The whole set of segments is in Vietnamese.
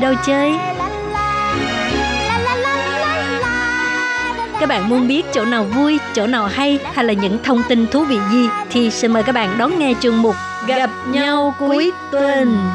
đi đâu chơi? Các bạn muốn biết chỗ nào vui, chỗ nào hay hay là những thông tin thú vị gì thì xin mời các bạn đón nghe chương mục Gặp nhau cuối tuần.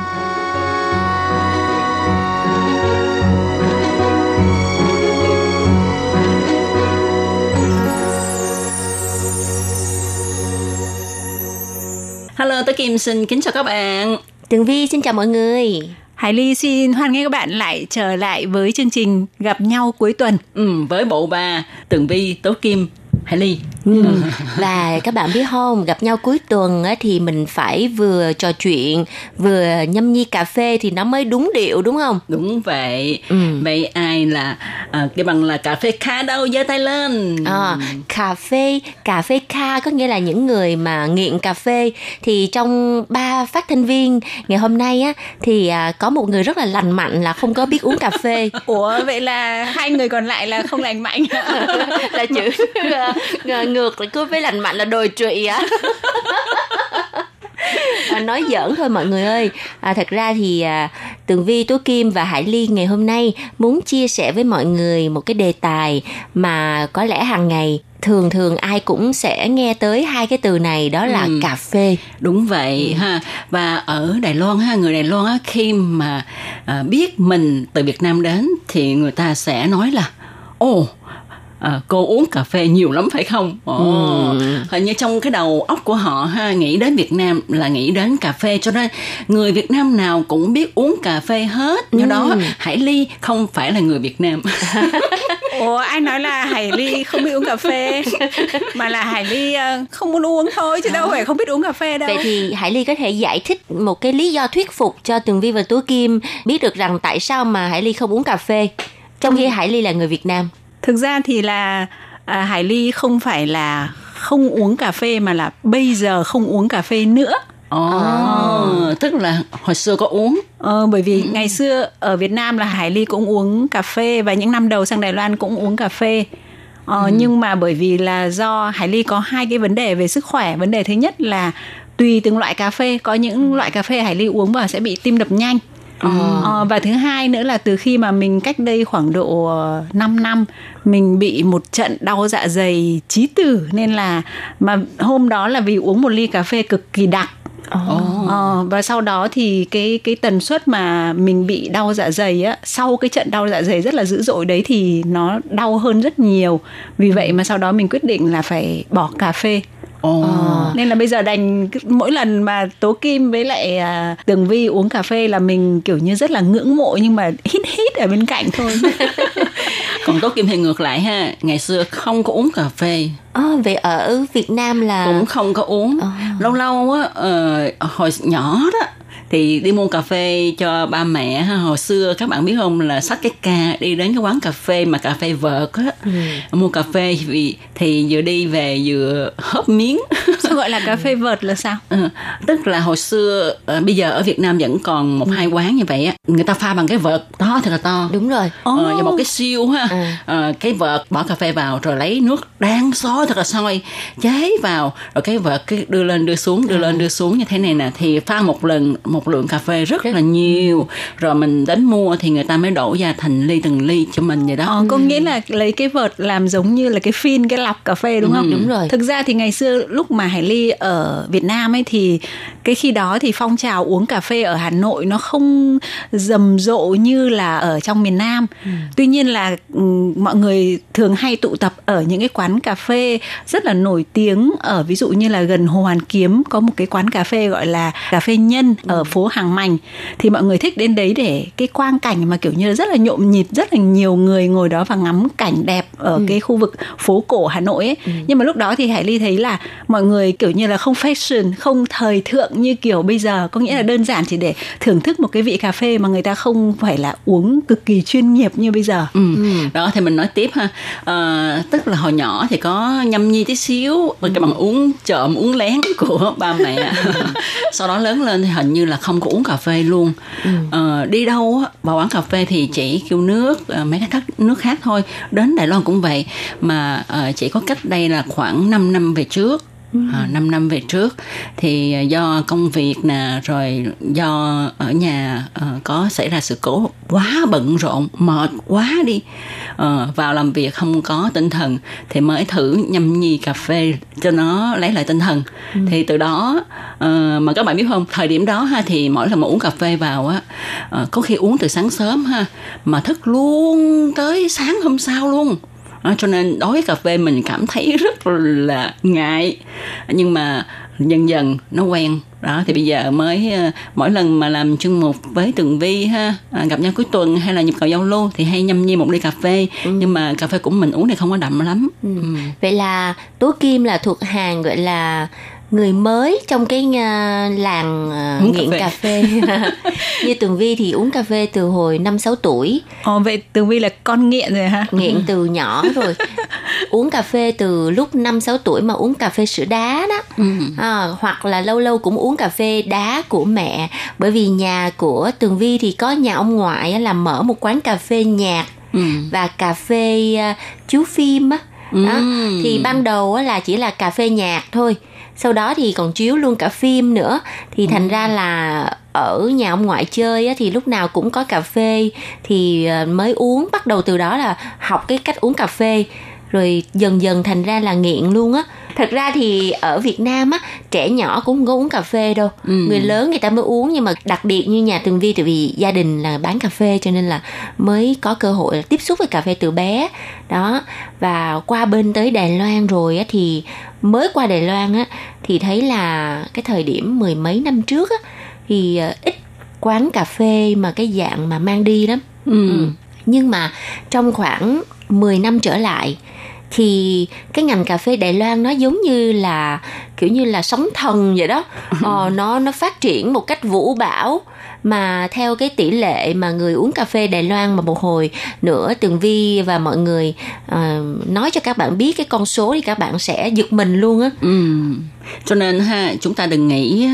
Hello, tôi Kim xin kính chào các bạn. Tường Vi xin chào mọi người. Hải Ly xin hoan nghênh các bạn lại trở lại với chương trình Gặp nhau cuối tuần. Ừ, với bộ ba Tường Vi, Tố Kim, Hải Ly. Ừ. Và các bạn biết không, gặp nhau cuối tuần á, thì mình phải vừa trò chuyện, vừa nhâm nhi cà phê thì nó mới đúng điệu đúng không? Đúng vậy. Ừ. Vậy ai là à, cái bằng là cà phê kha đâu giơ tay lên. À, cà phê, cà phê ca có nghĩa là những người mà nghiện cà phê thì trong ba phát thanh viên ngày hôm nay á thì à, có một người rất là lành mạnh là không có biết uống cà phê Ủa vậy là hai người còn lại là không lành mạnh. là chữ ngược lại cứ với lành mạnh là đồi trụy á à, nói giỡn thôi mọi người ơi à, thật ra thì à, tường vi tố kim và hải ly ngày hôm nay muốn chia sẻ với mọi người một cái đề tài mà có lẽ hàng ngày thường thường ai cũng sẽ nghe tới hai cái từ này đó là Ừ. cà phê Đúng vậy ha. Và ở Đài Loan ha, người Đài Loan á khi mà à, biết mình từ Việt Nam đến thì người ta sẽ nói là ồ À, cô uống cà phê nhiều lắm phải không? Ồ, Ừ. Hình như trong cái đầu óc của họ ha nghĩ đến Việt Nam là nghĩ đến cà phê cho nên người Việt Nam nào cũng biết uống cà phê hết. Do đó Ừ. Hải Ly không phải là người Việt Nam. Ủa ai nói là Hải Ly không biết uống cà phê mà là Hải Ly ờ, không muốn uống thôi chứ đâu phải không biết uống cà phê đâu. Vậy thì Hải Ly có thể giải thích một cái lý do thuyết phục cho Tường Vi và Tú Kim biết được rằng tại sao mà Hải Ly không uống cà phê trong khi Hải Ly là người Việt Nam. Thực ra thì là à, Hải Ly không phải là không uống cà phê mà là bây giờ không uống cà phê nữa. Ồ, tức là hồi xưa có uống. Ờ, bởi vì ngày xưa ở Việt Nam là Hải Ly cũng uống cà phê và những năm đầu sang Đài Loan cũng uống cà phê. Ờ, Nhưng mà bởi vì là do Hải Ly có hai cái vấn đề về sức khỏe. Vấn đề thứ nhất là tùy từng loại cà phê. Có những loại cà phê Hải Ly uống vào sẽ bị tim đập nhanh. Ờ, và thứ hai nữa là từ khi mà mình cách đây khoảng độ 5 năm mình bị một trận đau dạ dày chí tử nên là mà hôm đó là vì uống một ly cà phê cực kỳ đặc. Ờ, và sau đó thì cái cái tần suất mà mình bị đau dạ dày á sau cái trận đau dạ dày rất là dữ dội đấy thì nó đau hơn rất nhiều. Vì vậy mà sau đó mình quyết định là phải bỏ cà phê Ồ. nên là bây giờ đành mỗi lần mà tố kim với lại à, tường vi uống cà phê là mình kiểu như rất là ngưỡng mộ nhưng mà hít hít ở bên cạnh thôi Còn Tố Kim thì ngược lại ha, ngày xưa không có uống cà phê, Ờ, vậy ở Việt Nam là cũng không có uống. Lâu lâu á, ờ, hồi nhỏ đó thì đi mua cà phê cho ba mẹ ha. hồi xưa các bạn biết không là xách cái ca đi đến cái quán cà phê mà cà phê vợt á. Mua cà phê vì thì vừa đi về vừa hớp miếng sao gọi là cà phê vợt là sao? Ừ, tức là hồi xưa ờ, bây giờ ở Việt Nam vẫn còn một hai quán như vậy á. Người ta pha bằng cái vợt to thật là to. Đúng rồi. Ờ, và một cái siêu ha. Ừ. Ờ, cái vợt bỏ cà phê vào rồi lấy nước đang sôi thật là sôi cháy vào. Rồi cái vợt cái đưa lên đưa xuống đưa lên đưa xuống như thế này nè. Thì pha một lần một lượng cà phê rất là nhiều. Rồi mình đến mua thì người ta mới đổ ra thành ly từng ly cho mình vậy đó. Ờ, có nghĩa là lấy cái vợt làm giống như là cái phin cái lọc cà phê đúng không? Ừ, đúng rồi. Thực ra thì ngày xưa lúc mà Hải Ly ở Việt Nam ấy thì cái khi đó thì phong trào uống cà phê ở Hà Nội nó không rầm rộ như là ở trong miền Nam. Ừ. Tuy nhiên là ừ, mọi người thường hay tụ tập ở những cái quán cà phê rất là nổi tiếng ở ví dụ như là gần Hồ Hoàn Kiếm có một cái quán cà phê gọi là cà phê Nhân ở phố Hàng Mành. Thì mọi người thích đến đấy để cái quang cảnh mà kiểu như là rất là nhộn nhịp rất là nhiều người ngồi đó và ngắm cảnh đẹp ở cái khu vực phố cổ Hà Nội ấy. Nhưng mà lúc đó thì Hải Ly thấy là mọi người người kiểu như là không fashion không thời thượng như kiểu bây giờ. Có nghĩa là đơn giản chỉ để thưởng thức một cái vị cà phê mà người ta không phải là uống cực kỳ chuyên nghiệp như bây giờ. Ừ. đó thì mình nói tiếp ha. À, tức là hồi nhỏ thì có nhâm nhi tí xíu rồi cái bằng uống trộm uống lén của ba mẹ. Sau đó lớn lên thì hình như là không có uống cà phê luôn. À, đi đâu vào quán cà phê thì chỉ kêu nước à, mấy cái thắt nước khác thôi. Đến Đài Loan cũng vậy. Mà à, chỉ có cách đây là khoảng 5 năm về trước À, 5 năm về trước. Thì à, do công việc nè rồi do ở nhà uh, có xảy ra sự cố quá bận rộn mệt quá đi uh, vào làm việc không có tinh thần thì mới thử nhâm nhi cà phê cho nó lấy lại tinh thần. Ừ. thì từ đó uh, mà các bạn biết không thời điểm đó ha thì mỗi lần mà uống cà phê vào á uh, có khi uống từ sáng sớm ha mà thức luôn tới sáng hôm sau luôn à, cho nên đối với cà phê mình cảm thấy rất là ngại nhưng mà dần dần nó quen đó thì bây giờ mới ờ, mỗi lần mà làm chương mục với tường vi ha à, gặp nhau cuối tuần hay là nhập cầu giao lưu thì hay nhâm nhi một ly cà phê ừ. nhưng mà cà phê của mình uống thì không có đậm lắm ừ. Ừ. vậy là tố kim là thuộc hàng gọi là người mới trong cái uh, làng uh, nghiện cà phê, cà phê. như tường vi thì uống cà phê từ hồi năm sáu tuổi ồ vậy tường vi là con nghiện rồi ha nghiện từ nhỏ rồi uống cà phê từ lúc năm sáu tuổi mà uống cà phê sữa đá đó ừ. à, hoặc là lâu lâu cũng uống cà phê đá của mẹ bởi vì nhà của tường vi thì có nhà ông ngoại là mở một quán cà phê nhạc ừ. và cà phê uh, chú phim á đó. Ừ. thì ban đầu là chỉ là cà phê nhạc thôi sau đó thì còn chiếu luôn cả phim nữa. Thì thành ừ. ra là ở nhà ông ngoại chơi á, thì lúc nào cũng có cà phê. Thì ờ, mới uống bắt đầu từ đó là học cái cách uống cà phê rồi dần dần thành ra là nghiện luôn á thật ra thì ở Việt Nam á trẻ nhỏ cũng không có uống cà phê đâu ừ. người lớn người ta mới uống nhưng mà đặc biệt như nhà tường vi tại vì gia đình là bán cà phê cho nên là mới có cơ hội tiếp xúc với cà phê từ bé đó và qua bên tới Đài Loan rồi á thì mới qua Đài Loan á thì thấy là cái thời điểm mười mấy năm trước á thì ờ, ít quán cà phê mà cái dạng mà mang đi lắm ừ. ừ. nhưng mà trong khoảng 10 năm trở lại thì cái ngành cà phê Đài Loan nó giống như là kiểu như là sóng thần vậy đó ờ, nó nó phát triển một cách vũ bão mà theo cái tỷ lệ mà người uống cà phê Đài Loan mà một hồi nữa Tường Vi và mọi người uh, nói cho các bạn biết cái con số thì các bạn sẽ giật mình luôn á. Ừ. Cho nên ha chúng ta đừng nghĩ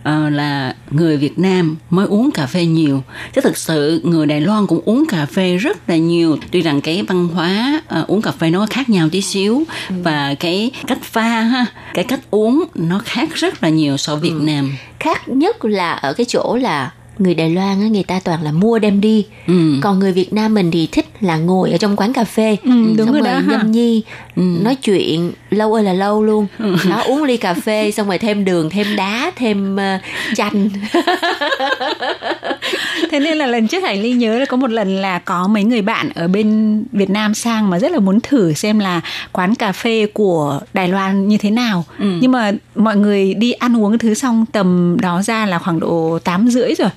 uh, là người Việt Nam mới uống cà phê nhiều, chứ thực sự người Đài Loan cũng uống cà phê rất là nhiều. Tuy rằng cái văn hóa uh, uống cà phê nó khác nhau tí xíu ừ. và cái cách pha ha, cái cách uống nó khác rất là nhiều so với Việt ừ. Nam. Khác nhất là ở cái chỗ là người Đài Loan á người ta toàn là mua đem đi ừ. còn người Việt Nam mình thì thích là ngồi ở trong quán cà phê ừ, đúng xong rồi, rồi nhâm nhi ừ. nói chuyện lâu ơi là lâu luôn ừ. nó uống ly cà phê xong rồi thêm đường thêm đá thêm uh, chanh. Thế nên là lần trước hải ly nhớ là có một lần là có mấy người bạn ở bên việt nam sang mà rất là muốn thử xem là quán cà phê của đài loan như thế nào. Ừ. nhưng mà mọi người đi ăn uống thứ xong tầm đó ra là khoảng độ tám rưỡi rồi.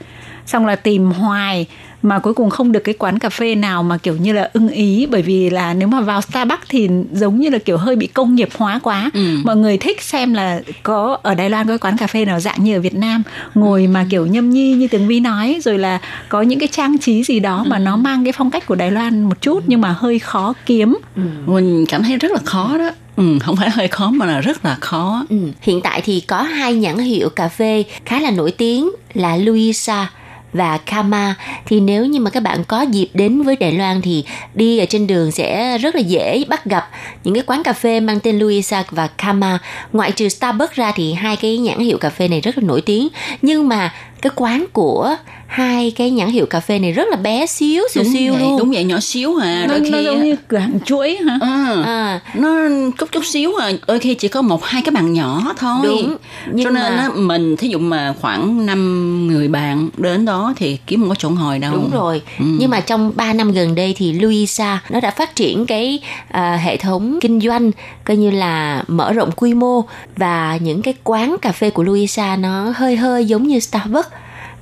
Xong là tìm hoài mà cuối cùng không được cái quán cà phê nào mà kiểu như là ưng ý bởi vì là nếu mà vào Starbucks thì giống như là kiểu hơi bị công nghiệp hóa quá ừ. mọi người thích xem là có ở Đài Loan có quán cà phê nào dạng như ở Việt Nam ngồi ừ. mà kiểu nhâm nhi như Tường Vi nói rồi là có những cái trang trí gì đó mà ừ. nó mang cái phong cách của Đài Loan một chút nhưng mà hơi khó kiếm ừ. mình cảm thấy rất là khó đó Ừ, không phải hơi khó mà là rất là khó. Ừ. Hiện tại thì có hai nhãn hiệu cà phê khá là nổi tiếng là Luisa và Kama thì nếu như mà các bạn có dịp đến với Đài Loan thì đi ở trên đường sẽ rất là dễ bắt gặp những cái quán cà phê mang tên Luisa và Kama ngoại trừ Starbucks ra thì hai cái nhãn hiệu cà phê này rất là nổi tiếng. Nhưng mà cái quán của hai cái nhãn hiệu cà phê này rất là bé xíu xíu đúng xíu vậy, luôn. đúng vậy nhỏ xíu à nó, đôi nó giống như cửa hàng chuỗi hả? À, à. nó chút chút xíu à đôi khi chỉ có một hai cái bàn nhỏ thôi. Đúng nhưng cho nên mà... á, mình thí dụ mà khoảng năm người bạn đến đó thì kiếm một cái chỗ ngồi đâu. Đúng rồi ừ. nhưng mà trong 3 năm gần đây thì Luisa nó đã phát triển cái uh, hệ thống kinh doanh coi như là mở rộng quy mô và những cái quán cà phê của Luisa nó hơi hơi giống như Starbucks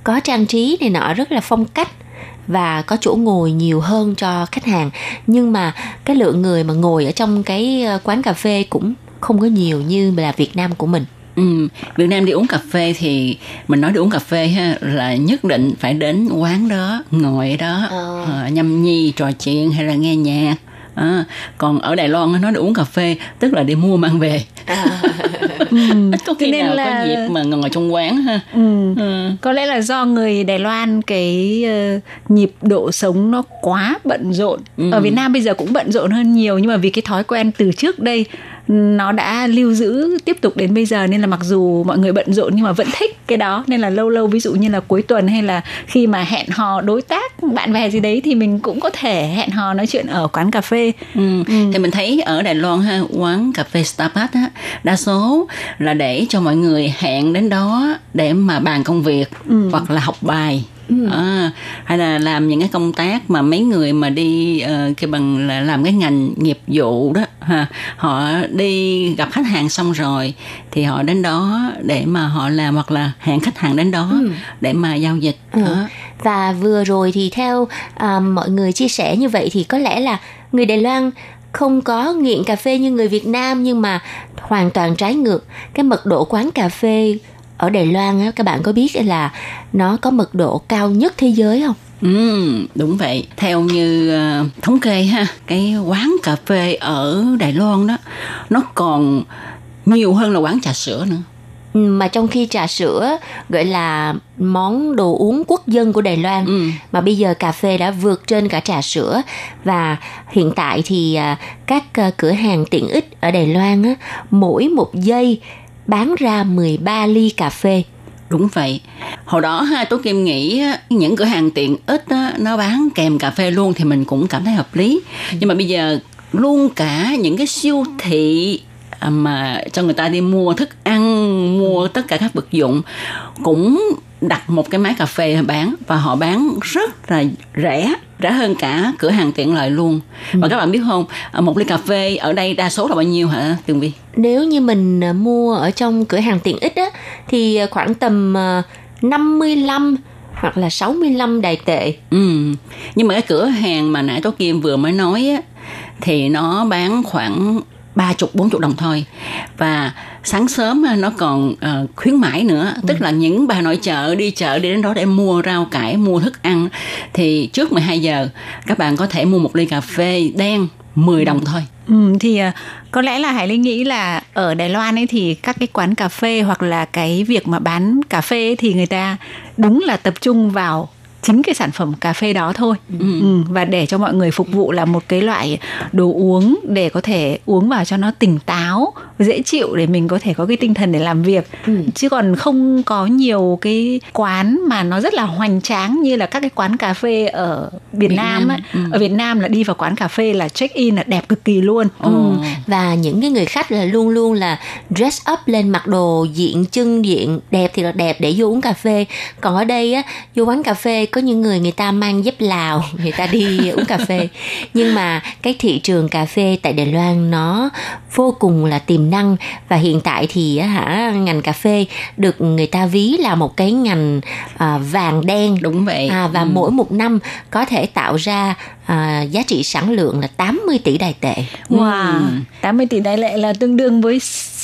có trang trí này nọ rất là phong cách và có chỗ ngồi nhiều hơn cho khách hàng nhưng mà cái lượng người mà ngồi ở trong cái ờ, quán cà phê cũng không có nhiều như là Việt Nam của mình. Ừ, Việt Nam đi uống cà phê thì mình nói đi uống cà phê ha là nhất định phải đến quán đó ngồi đó Ờ. ờ, nhâm nhi trò chuyện hay là nghe nhạc À, còn ở Đài Loan đi uống cà phê tức là đi mua mang về ít có khi nên nào là- có dịp mà ngồi trong quán ha Ừ. ừ. Có lẽ là do người Đài Loan cái ờ, nhịp độ sống nó quá bận rộn. Ừ. Ở Việt Nam bây giờ cũng bận rộn hơn nhiều nhưng mà vì cái thói quen từ trước đây nó đã lưu giữ tiếp tục đến bây giờ nên là mặc dù mọi người bận rộn nhưng mà vẫn thích cái đó nên là lâu lâu ví dụ như là cuối tuần hay là khi mà hẹn hò đối tác bạn bè gì đấy thì mình cũng có thể hẹn hò nói chuyện ở quán cà phê. Ừ. thì mình thấy ở Đài Loan ha quán cà phê Starbucks á đa số là để cho mọi người hẹn đến đó để mà bàn công việc hoặc là học bài À, hay là làm những cái công tác mà mấy người mà đi uh, cái bằng là làm cái ngành nghiệp vụ đó ha họ đi gặp khách hàng xong rồi thì họ đến đó để mà họ làm hoặc là hẹn khách hàng đến đó để mà giao dịch đó. Và vừa rồi thì theo à, mọi người chia sẻ như vậy thì có lẽ là người Đài Loan không có nghiện cà phê như người Việt Nam nhưng mà hoàn toàn trái ngược. Cái mật độ quán cà phê ở Đài Loan á, các bạn có biết là nó có mật độ cao nhất thế giới không? Ừ, đúng vậy. Theo như ờ, thống kê ha, cái quán cà phê ở Đài Loan đó nó còn nhiều hơn là quán trà sữa nữa. Ừ, Mà trong khi trà sữa gọi là món đồ uống quốc dân của Đài Loan Ừ. mà bây giờ cà phê đã vượt trên cả trà sữa và hiện tại thì à, các à, cửa hàng tiện ích ở Đài Loan á, mỗi một giây bán ra 13 ly cà phê. Đúng vậy. Hồi đó Tố Kim nghĩ những cửa hàng tiện ích nó bán kèm cà phê luôn thì mình cũng cảm thấy hợp lý. Nhưng mà bây giờ luôn cả những cái siêu thị à, mà cho người ta đi mua thức ăn, mua tất cả các vật dụng cũng đặt một cái máy cà phê bán và họ bán rất là rẻ rẻ hơn cả cửa hàng tiện lợi luôn và các bạn biết không à, một ly cà phê ở đây đa số là bao nhiêu hả Tường Vi Nếu như mình à, mua ở trong cửa hàng tiện ích á, thì à, khoảng tầm à, 55 hoặc là 65 đài tệ. Ừ. Nhưng mà cái cửa hàng mà nãy Tố Kim vừa mới nói á, thì nó bán khoảng ba chục bốn chục đồng thôi. Và sáng sớm á, nó còn ờ, khuyến mãi nữa. Tức là những bà nội trợ đi chợ đi đến đó để mua rau cải mua thức ăn. Thì trước 12 giờ các bạn có thể mua một ly cà phê đen 10 đồng thôi. Ừ, thì à, có lẽ là Hải Linh nghĩ là ở Đài Loan ấy thì các cái quán cà phê hoặc là cái việc mà bán cà phê ấy thì người ta đúng là tập trung vào chính cái sản phẩm cà phê đó thôi ừ. và để cho mọi người phục vụ là một cái loại đồ uống để có thể uống vào cho nó tỉnh táo dễ chịu để mình có thể có cái tinh thần để làm việc chứ còn không có nhiều cái quán mà nó rất là hoành tráng như là các cái quán cà phê ở Việt, Việt Nam, Nam, ấy. ở Việt Nam là đi vào quán cà phê là check in là đẹp cực kỳ luôn Ồ. Ừ. và những cái người khách là luôn luôn là dress up lên mặc đồ diện chân diện đẹp thì là đẹp để vô uống cà phê còn ở đây á vô quán cà phê có những người người ta mang dép lào người ta đi uống cà phê. Nhưng mà cái thị trường cà phê tại Đài Loan nó vô cùng là tiềm năng. Và hiện tại thì á hả ngành cà phê được người ta ví là một cái ngành à, vàng đen. Đúng vậy. À, và Ừ. mỗi một năm có thể tạo ra à, giá trị sản lượng là 80 tỷ đài tệ. Wow, 80 tỷ đại lệ là tương đương với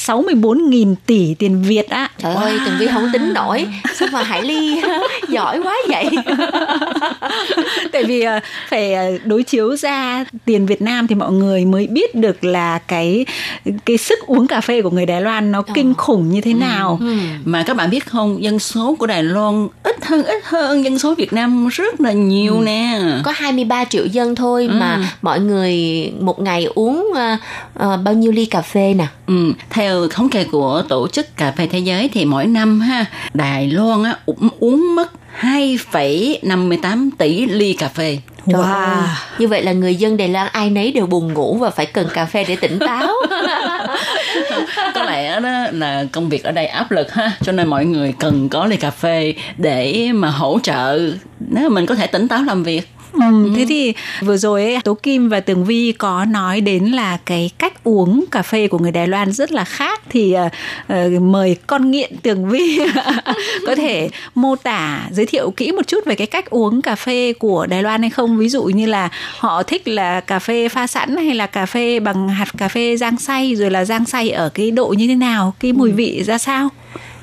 64.000 tỷ tiền Việt á. Trời ơi, Tường Vi không tính nổi. Sao mà Hải Ly giỏi quá vậy? Tại vì à, phải à, đối chiếu ra tiền Việt Nam thì mọi người mới biết được là cái cái sức uống cà phê của người Đài Loan nó kinh khủng như thế nào. mà các bạn biết không dân số của Đài Loan ít hơn ít hơn dân số Việt Nam rất là nhiều nè Có 23 triệu dân thôi mà mọi người một ngày uống à, bao nhiêu ly cà phê nè? Ừ, theo thống kê của tổ chức cà phê thế giới thì mỗi năm ha Đài Loan á uống, uống mất 2,58 tỷ ly cà phê. Trời Wow. ơi, Như vậy là người dân Đài Loan ai nấy đều buồn ngủ và phải cần cà phê để tỉnh táo. Có lẽ đó là công việc ở đây áp lực ha, cho nên mọi người cần có ly cà phê để mà hỗ trợ nếu mình có thể tỉnh táo làm việc. Ừ, thế thì vừa rồi ấy, Tố Kim và Tường Vi có nói đến là cái cách uống cà phê của người Đài Loan rất là khác. Thì uh, uh, mời con nghiện Tường Vi có thể mô tả giới thiệu kỹ một chút về cái cách uống cà phê của Đài Loan hay không? Ví dụ như là họ thích là cà phê pha sẵn hay là cà phê bằng hạt cà phê rang xay rồi là rang xay ở cái độ như thế nào cái mùi vị ra sao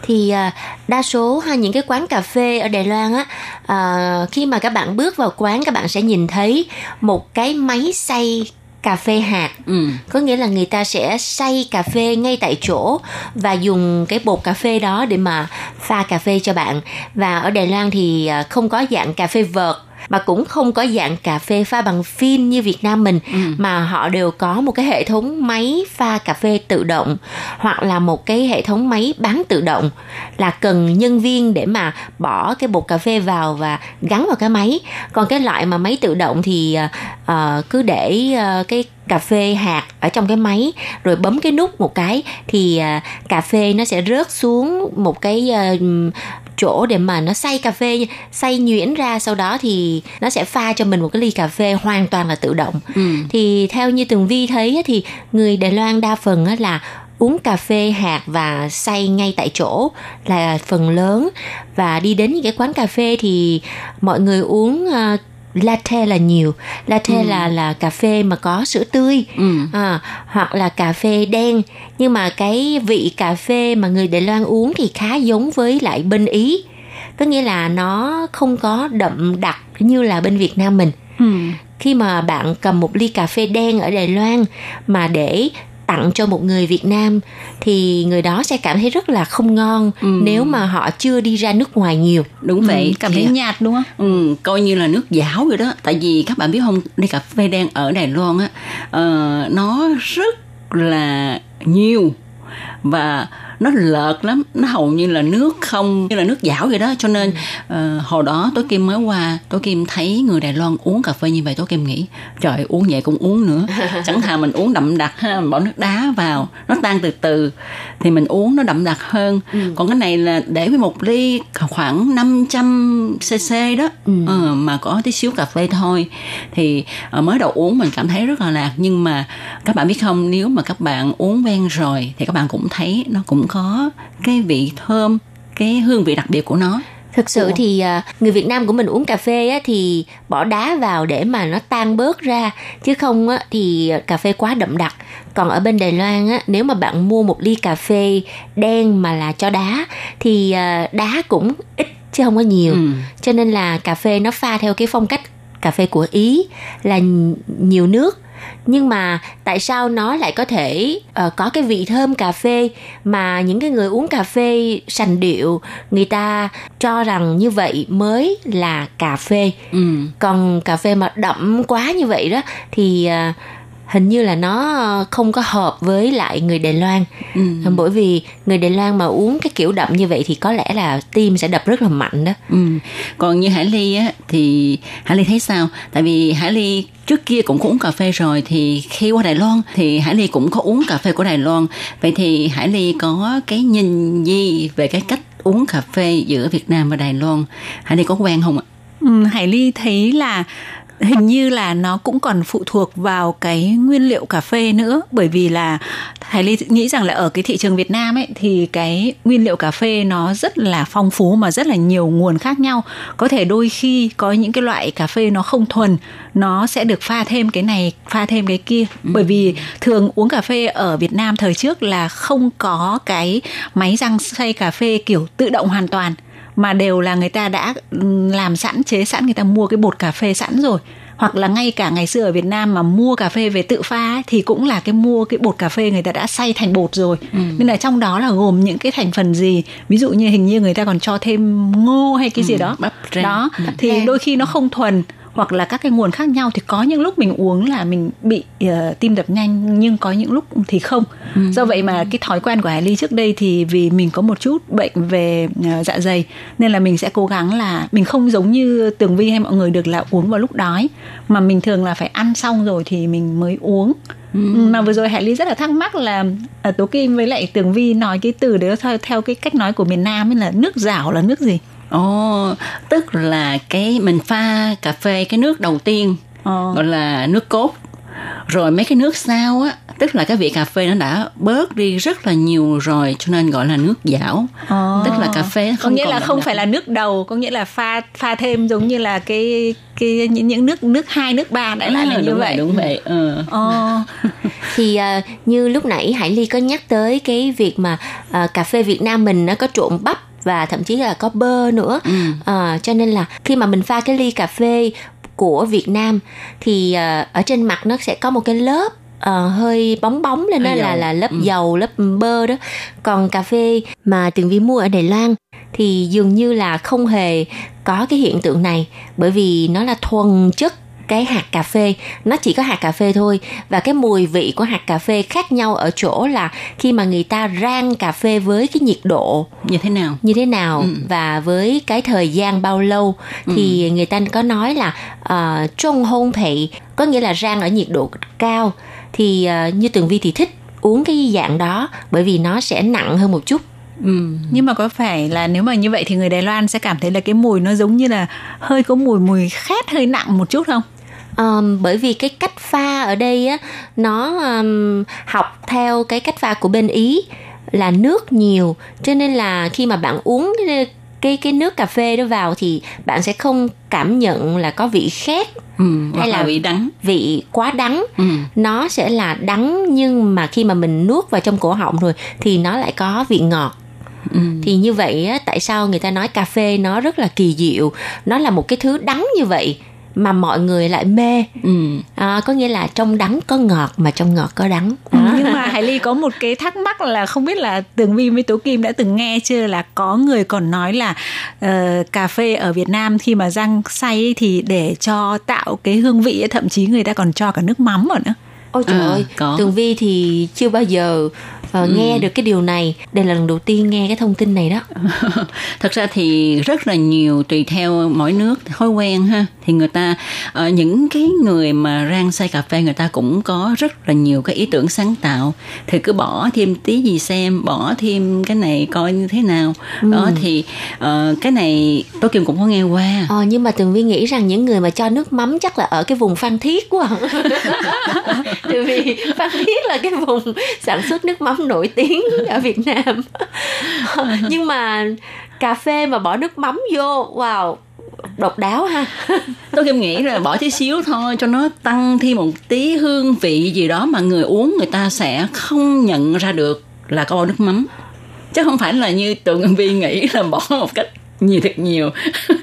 thì à, đa số ha những cái quán cà phê ở Đài Loan á à, khi mà các bạn bước vào quán các bạn sẽ nhìn thấy một cái máy xay cà phê hạt Ừ. có nghĩa là người ta sẽ xay cà phê ngay tại chỗ và dùng cái bột cà phê đó để mà pha cà phê cho bạn và ở Đài Loan thì à, không có dạng cà phê vợt mà cũng không có dạng cà phê pha bằng phin như Việt Nam mình Ừ. mà họ đều có một cái hệ thống máy pha cà phê tự động hoặc là một cái hệ thống máy bán tự động là cần nhân viên để mà bỏ cái bột cà phê vào và gắn vào cái máy còn cái loại mà máy tự động thì à, cứ để à, cái cà phê hạt ở trong cái máy rồi bấm cái nút một cái thì à, cà phê nó sẽ rớt xuống một cái à, chỗ để mà nó xay cà phê xay nhuyễn ra sau đó thì nó sẽ pha cho mình một cái ly cà phê hoàn toàn là tự động Ừ. thì theo như tường vi thấy thì người đài loan đa phần là uống cà phê hạt và xay ngay tại chỗ là phần lớn và đi đến những cái quán cà phê thì mọi người uống ờ, latte là nhiều. Latte là là cà phê mà có sữa tươi. Ừ. à, hoặc là cà phê đen. Nhưng mà cái vị cà phê mà người Đài Loan uống thì khá giống với lại bên Ý. Có nghĩa là nó không có đậm đặc như là bên Việt Nam mình. Ừ. khi mà bạn cầm một ly cà phê đen ở Đài Loan mà để tặng cho một người Việt Nam thì người đó sẽ cảm thấy rất là không ngon Ừ. nếu mà họ chưa đi ra nước ngoài nhiều Đúng vậy. Ừ, cảm thấy Thì- nhạt đúng không Ừ, coi như là nước dảo vậy đó tại vì các bạn biết không ly cà phê đen ở Đài Loan á ờ, nó rất là nhiều và nó lợt lắm nó hầu như là nước không như là nước dảo vậy đó. Cho nên ờ, hồi đó tối kim mới qua tối kim thấy người Đài Loan uống cà phê như vậy tối kim nghĩ trời uống vậy cũng uống nữa. Chẳng thà mình uống đậm đặc ha mình bỏ nước đá vào nó tan từ từ thì mình uống nó đậm đặc hơn. Còn cái này là để với một ly khoảng 500 cc đó ờ, mà có tí xíu cà phê thôi. Thì ờ, mới đầu uống mình cảm thấy rất là lạc nhưng mà các bạn biết không nếu mà các bạn uống quen rồi thì các bạn cũng thấy nó cũng có cái vị thơm cái hương vị đặc biệt của nó Thực sự thì à, người Việt Nam của mình uống cà phê á, thì bỏ đá vào để mà nó tan bớt ra chứ không á, thì cà phê quá đậm đặc. Còn ở bên Đài Loan á, nếu mà bạn mua một ly cà phê đen mà là cho đá thì à, đá cũng ít chứ không có nhiều. Ừ. Cho nên là cà phê nó pha theo cái phong cách cà phê của Ý là nh- nhiều nước nhưng mà tại sao nó lại có thể ờ, có cái vị thơm cà phê mà những cái người uống cà phê sành điệu người ta cho rằng như vậy mới là cà phê Ừ. còn cà phê mà đậm quá như vậy đó thì ờ, hình như là nó không có hợp với lại người Đài Loan Ừ. bởi vì người Đài Loan mà uống cái kiểu đậm như vậy thì có lẽ là tim sẽ đập rất là mạnh đó Ừ. Còn như Hải Ly á thì Hải Ly thấy sao? Tại vì Hải Ly trước kia cũng có uống cà phê rồi thì khi qua Đài Loan thì Hải Ly cũng có uống cà phê của Đài Loan. Vậy thì Hải Ly có cái nhìn gì về cái cách uống cà phê giữa Việt Nam và Đài Loan? Hải Ly có quen không ạ? Ừ, Hải Ly thấy là hình như là nó cũng còn phụ thuộc vào cái nguyên liệu cà phê nữa. Bởi vì là Hải Ly nghĩ rằng là ở cái thị trường Việt Nam ấy thì cái nguyên liệu cà phê nó rất là phong phú mà rất là nhiều nguồn khác nhau. Có thể đôi khi có những cái loại cà phê nó không thuần nó sẽ được pha thêm cái này pha thêm cái kia. Bởi vì thường uống cà phê ở Việt Nam thời trước là không có cái máy rang xay cà phê kiểu tự động hoàn toàn mà đều là người ta đã làm sẵn chế sẵn người ta mua cái bột cà phê sẵn rồi. Hoặc là ngay cả ngày xưa ở Việt Nam mà mua cà phê về tự pha ấy, thì cũng là cái mua cái bột cà phê người ta đã xay thành bột rồi. Nên là trong đó là gồm những cái thành phần gì? Ví dụ như hình như người ta còn cho thêm ngô hay cái gì đó. bắp rang. đó thì rang. đôi khi nó không thuần hoặc là các cái nguồn khác nhau thì có những lúc mình uống là mình bị ờ, tim đập nhanh nhưng có những lúc thì không. Do vậy mà cái thói quen của Hải Ly trước đây thì vì mình có một chút bệnh về ờ, dạ dày nên là mình sẽ cố gắng là mình không giống như Tường Vi hay mọi người được là uống vào lúc đói mà mình thường là phải ăn xong rồi thì mình mới uống. Mà vừa rồi Hải Ly rất là thắc mắc là à, Tố Kim với lại Tường Vi nói cái từ đấy theo, theo cái cách nói của miền Nam ấy là nước rảo là nước gì Ồ, tức là cái mình pha cà phê cái nước đầu tiên Ờ. gọi là nước cốt rồi mấy cái nước sau á tức là cái vị cà phê nó đã bớt đi rất là nhiều rồi cho nên gọi là nước dảo Ờ. tức là cà phê có không nghĩa còn là không đặc. phải là nước đầu có nghĩa là pha pha thêm giống như là cái cái những, những nước nước hai nước ba đại loại là À, như đúng vậy đúng vậy ừ. Ờ. thì à, như lúc nãy Hải Ly có nhắc tới cái việc mà à, cà phê Việt Nam mình nó có trộn bắp và thậm chí là có bơ nữa. À, cho nên là khi mà mình pha cái ly cà phê của Việt Nam thì à, ở trên mặt nó sẽ có một cái lớp ờ, hơi bóng bóng lên đó là là lớp Ừ. dầu lớp bơ đó. Còn cà phê mà tường vi mua ở Đài Loan thì dường như là không hề có cái hiện tượng này bởi vì nó là thuần chất cái hạt cà phê. Nó chỉ có hạt cà phê thôi và cái mùi vị của hạt cà phê khác nhau ở chỗ là khi mà người ta rang cà phê với cái nhiệt độ như thế nào? như thế nào và với cái thời gian bao lâu thì người ta có nói là uh, trong hôn thị có nghĩa là rang ở nhiệt độ cao. Thì ờ, như tường vi thì thích uống cái dạng đó bởi vì nó sẽ nặng hơn một chút. Ừ. nhưng mà có phải là nếu mà như vậy thì người Đài Loan sẽ cảm thấy là cái mùi nó giống như là hơi có mùi mùi khét hơi nặng một chút không Um, bởi vì cái cách pha ở đây á nó um, học theo cái cách pha của bên ý là nước nhiều cho nên là khi mà bạn uống cái cái nước cà phê đó vào thì bạn sẽ không cảm nhận là có vị khét Ừ. Hay là là- vị đắng vị quá đắng ừ. nó sẽ là đắng nhưng mà khi mà mình nuốt vào trong cổ họng rồi thì nó lại có vị ngọt Ừ. thì như vậy á, tại sao người ta nói cà phê nó rất là kỳ diệu nó là một cái thứ đắng như vậy mà mọi người lại mê Ừ. à, có nghĩa là trong đắng có ngọt mà trong ngọt có đắng Ừ, Đó. nhưng mà Hải Ly có một cái thắc mắc là không biết là Tường Vi với Tố Kim đã từng nghe chưa là có người còn nói là ờ, cà phê ở Việt Nam khi mà rang xay thì để cho tạo cái hương vị ấy, thậm chí người ta còn cho cả nước mắm vào nữa. ôi trời À, ơi có. tường vi thì chưa bao giờ ờ, nghe được cái điều này đây là lần đầu tiên nghe cái thông tin này đó. Thật ra thì rất là nhiều tùy theo mỗi nước thói quen ha. Thì người ta ờ, những cái người mà rang xay cà phê người ta cũng có rất là nhiều cái ý tưởng sáng tạo. Thì cứ bỏ thêm tí gì xem bỏ thêm cái này coi như thế nào. Đó thì ờ, cái này tôi kim cũng có nghe qua. Ờ, nhưng mà Tường Vi nghĩ rằng những người mà cho nước mắm chắc là ở cái vùng Phan Thiết quá. Tại vì Phan Thiết là cái vùng sản xuất nước mắm nổi tiếng ở Việt Nam. nhưng mà cà phê mà bỏ nước mắm vô, wow, độc đáo ha. tôi kim nghĩ là bỏ tí xíu thôi cho nó tăng thêm một tí hương vị gì đó mà người uống người ta sẽ không nhận ra được là có bỏ nước mắm chứ không phải là như tường vi nghĩ là bỏ một cách nhiều thật nhiều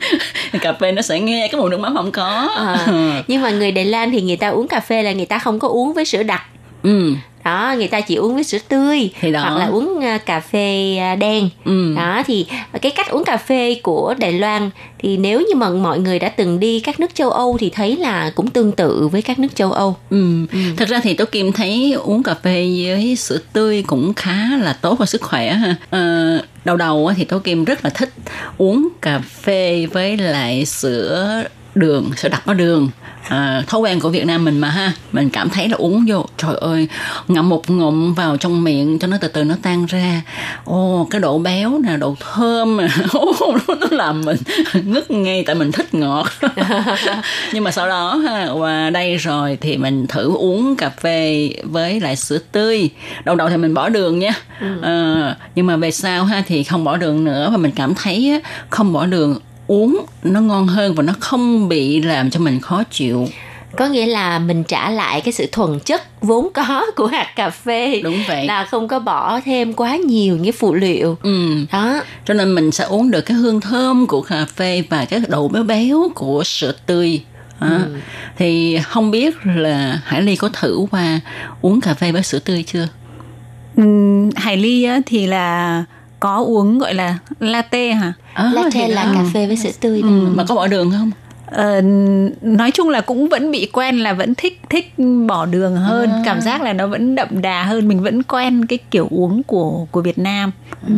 cà phê nó sẽ nghe cái mùi nước mắm không có Ờ, nhưng mà người Đài Loan thì người ta uống cà phê là người ta không có uống với sữa đặc. ừ đó người ta chỉ uống với sữa tươi Thì đó. hoặc là uống à, cà phê à, đen Ừ. đó thì cái cách uống cà phê của Đài Loan thì nếu như mà mọi người đã từng đi các nước châu Âu thì thấy là cũng tương tự với các nước châu Âu Ừ. Thật ra thì Tố Kim thấy uống cà phê với sữa tươi cũng khá là tốt cho sức khỏe ha. Ờ, đầu đầu thì Tố Kim rất là thích uống cà phê với lại sữa đường, sữa đặc có đường. À, thói quen của Việt Nam mình mà ha mình cảm thấy là uống vô trời ơi ngậm một ngụm vào trong miệng cho nó từ từ nó tan ra. Ô cái độ béo nè độ thơm nè nó làm mình ngất ngay tại mình thích ngọt. Nhưng mà sau đó ha qua đây rồi thì mình thử uống cà phê với lại sữa tươi. Đầu đầu thì mình bỏ đường nha. Ờ, nhưng mà về sau ha thì không bỏ đường nữa và mình cảm thấy không bỏ đường uống nó ngon hơn và nó không bị làm cho mình khó chịu có nghĩa là mình trả lại cái sự thuần chất vốn có của hạt cà phê Đúng vậy. là không có bỏ thêm quá nhiều những phụ liệu ừ. đó cho nên mình sẽ uống được cái hương thơm của cà phê và cái độ béo béo của sữa tươi À, thì không biết là Hải Ly có thử qua uống cà phê với sữa tươi chưa? Ừm, Hải Ly á, thì là có uống gọi là latte hả? À, latte là cà phê với sữa tươi đó. Ừ, mà có bỏ đường không? Ờ, nói chung là cũng vẫn bị quen là vẫn thích thích bỏ đường hơn À. cảm giác là nó vẫn đậm đà hơn mình vẫn quen cái kiểu uống của của Việt Nam Ừ.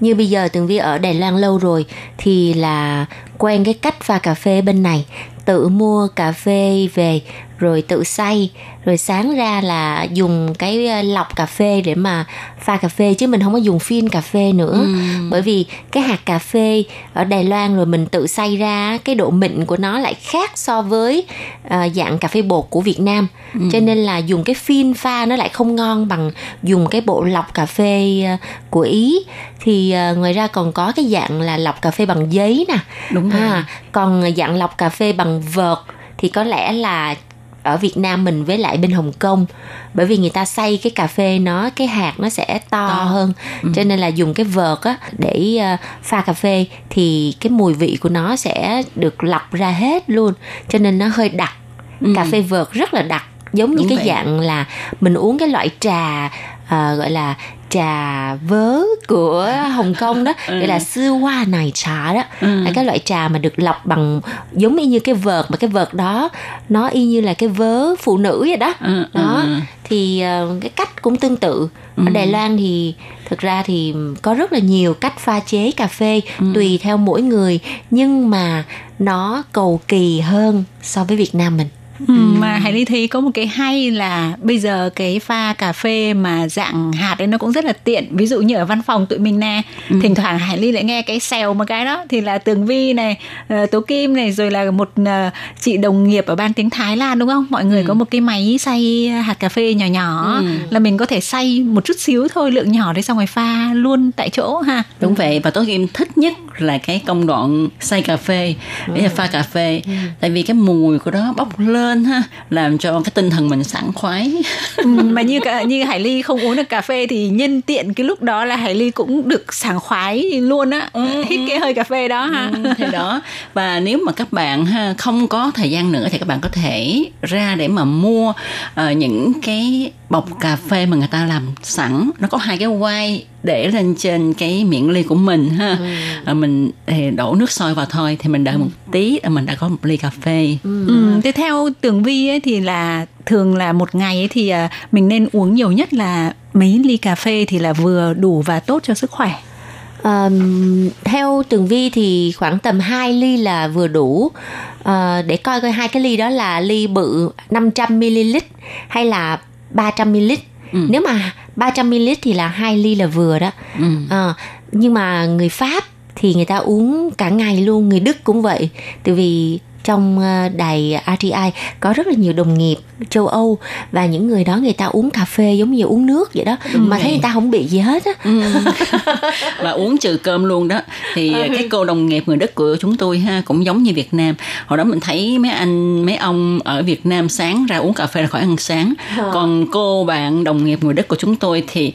như bây giờ tường vi ở Đài Loan lâu rồi thì là quen cái cách pha cà phê bên này tự mua cà phê về rồi tự xay rồi sáng ra là dùng cái ờ, lọc cà phê để mà pha cà phê chứ mình không có dùng phin cà phê nữa. Ừ. bởi vì cái hạt cà phê ở Đài Loan rồi mình tự xay ra cái độ mịn của nó lại khác so với uh, dạng cà phê bột của Việt Nam. Ừ. cho nên là dùng cái phin pha nó lại không ngon bằng dùng cái bộ lọc cà phê uh, của Ý. Thì uh, ngoài ra còn có cái dạng là lọc cà phê bằng giấy nè. Đúng rồi. À, còn dạng lọc cà phê bằng vợt thì có lẽ là ở Việt Nam mình với lại bên Hồng Kông bởi vì người ta xay cái cà phê nó cái hạt nó sẽ to, to. hơn ừ. cho nên là dùng cái vợt á để uh, pha cà phê thì cái mùi vị của nó sẽ được lọc ra hết luôn cho nên nó hơi đặc ừ. cà phê vợt rất là đặc giống Đúng như cái vậy. dạng là mình uống cái loại trà uh, gọi là trà vớ của Hồng Kông đó ừ. gọi là sư hoa này trà đó ừ. là cái loại trà mà được lọc bằng giống y như cái vợt mà cái vợt đó nó y như là cái vớ phụ nữ vậy đó ừ. đó ừ. thì uh, cái cách cũng tương tự ừ. ở Đài Loan thì thực ra thì có rất là nhiều cách pha chế cà phê ừ. tùy theo mỗi người nhưng mà nó cầu kỳ hơn so với Việt Nam mình Ừ. mà Hải Ly thấy có một cái hay là bây giờ cái pha cà phê mà dạng hạt ấy nó cũng rất là tiện ví dụ như ở văn phòng tụi mình nè ừ. thỉnh thoảng Hải Ly lại nghe cái xèo một cái đó thì là Tường Vi này uh, Tố Kim này rồi là một uh, chị đồng nghiệp ở ban tiếng Thái Lan đúng không mọi người ừ. có một cái máy xay hạt cà phê nhỏ nhỏ ừ. là mình có thể xay một chút xíu thôi lượng nhỏ đấy xong rồi pha luôn tại chỗ ha đúng vậy và Tố Kim thích nhất là cái công đoạn xay cà phê để ừ. pha cà phê ừ. tại vì cái mùi của đó bốc lên lên ha làm cho cái tinh thần mình sảng khoái. Ừ, mà như cả như hải ly không uống được cà phê thì nhân tiện cái lúc đó là hải ly cũng được sảng khoái luôn á ừ, hít cái hơi cà phê đó ha. Ừ, thì đó. Và nếu mà các bạn ha không có thời gian nữa thì các bạn có thể ra để mà mua uh, những cái bọc cà phê mà người ta làm sẵn nó có hai cái quay để lên trên cái miệng ly của mình ha ừ. à, mình thì đổ nước sôi vào thôi thì mình đợi một tí là mình đã có một ly cà phê ừ. Ừ. Thế theo tường vi ấy, thì là thường là một ngày ấy thì à, mình nên uống nhiều nhất là mấy ly cà phê thì là vừa đủ và tốt cho sức khỏe Um, theo tường vi thì khoảng tầm 2 ly là vừa đủ uh, để coi coi hai cái ly đó là ly bự 500 ml hay là 300 ml ừ. nếu mà 300 ml thì là hai ly là vừa đó ừ. à, nhưng mà người pháp thì người ta uống cả ngày luôn người đức cũng vậy tại vì trong ờ, đài RTI có rất là nhiều đồng nghiệp châu Âu và những người đó người ta uống cà phê giống như uống nước vậy đó Đúng mà vậy. thấy người ta không bị gì hết á ừ. và uống trừ cơm luôn đó thì ừ. cái cô đồng nghiệp người Đức của chúng tôi ha cũng giống như Việt Nam hồi đó mình thấy mấy anh mấy ông ở Việt Nam sáng ra uống cà phê là khỏi ăn sáng ừ. còn cô bạn đồng nghiệp người Đức của chúng tôi thì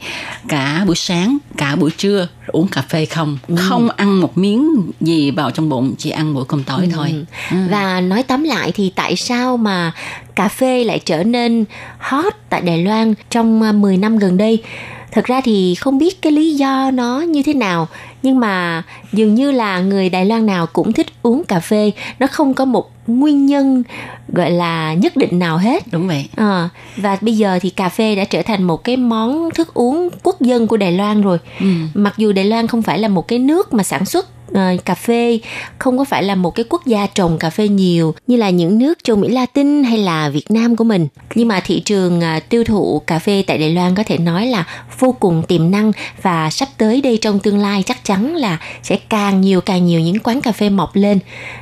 cả buổi sáng cả buổi trưa uống cà phê không ừ. không ăn một miếng gì vào trong bụng chỉ ăn bữa cơm tối ừ. thôi ừ. và nói tóm lại thì tại sao mà cà phê lại trở nên hot tại Đài Loan trong 10 à, năm gần đây? Thật ra thì không biết cái lý do nó như thế nào nhưng mà dường như là người Đài Loan nào cũng thích uống cà phê. Nó không có một nguyên nhân gọi là nhất định nào hết. Đúng vậy. À, và bây giờ thì cà phê đã trở thành một cái món thức uống quốc dân của Đài Loan rồi. Ừ. mặc dù Đài Loan không phải là một cái nước mà sản xuất uh, cà phê. Không có phải là một cái quốc gia trồng cà phê nhiều như là những nước châu Mỹ Latin hay là Việt Nam của mình. Nhưng mà thị trường uh, tiêu thụ cà phê tại Đài Loan có thể nói là vô cùng tiềm năng và sắp tới đây trong tương lai chắc chắn là sẽ càng nhiều càng nhiều những quán cà phê mọc lên.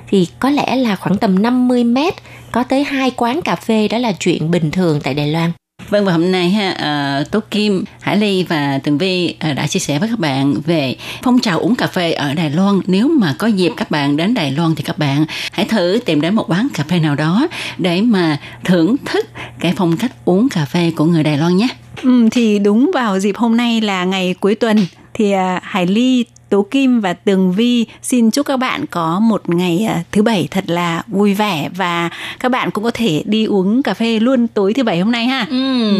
Thì có lẽ là khoảng tầm 50 mét có tới hai quán cà phê đó là chuyện bình thường tại Đài Loan. Vâng và hôm nay ha ờ, uh, Tố Kim, Hải Ly và Tường Vi uh, đã chia sẻ với các bạn về phong trào uống cà phê ở Đài Loan. Nếu mà có dịp các bạn đến Đài Loan thì các bạn hãy thử tìm đến một quán cà phê nào đó để mà thưởng thức cái phong cách uống cà phê của người Đài Loan nhé. Ừ, thì đúng vào dịp hôm nay là ngày cuối tuần thì uh, Hải Ly Tố Kim và Tường Vi xin chúc các bạn có một ngày à, thứ bảy thật là vui vẻ và các bạn cũng có thể đi uống cà phê luôn tối thứ bảy hôm nay ha. Ừ.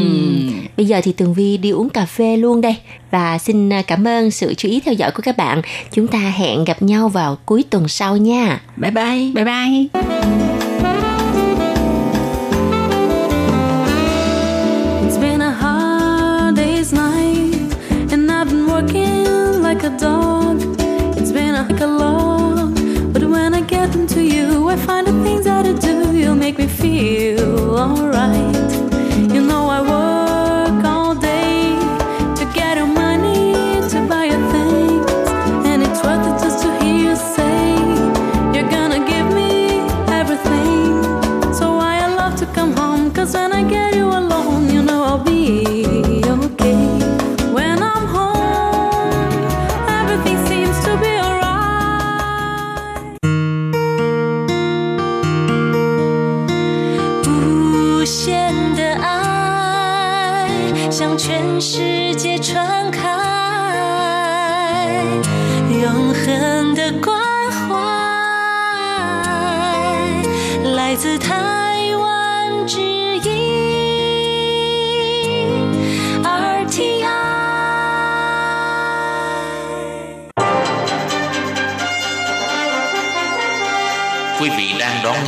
Bây giờ thì Tường Vi đi uống cà phê luôn đây và xin à, cảm ơn sự chú ý theo dõi của các bạn. Chúng ta hẹn gặp nhau vào cuối tuần sau nha. Bye bye. Bye bye. alright.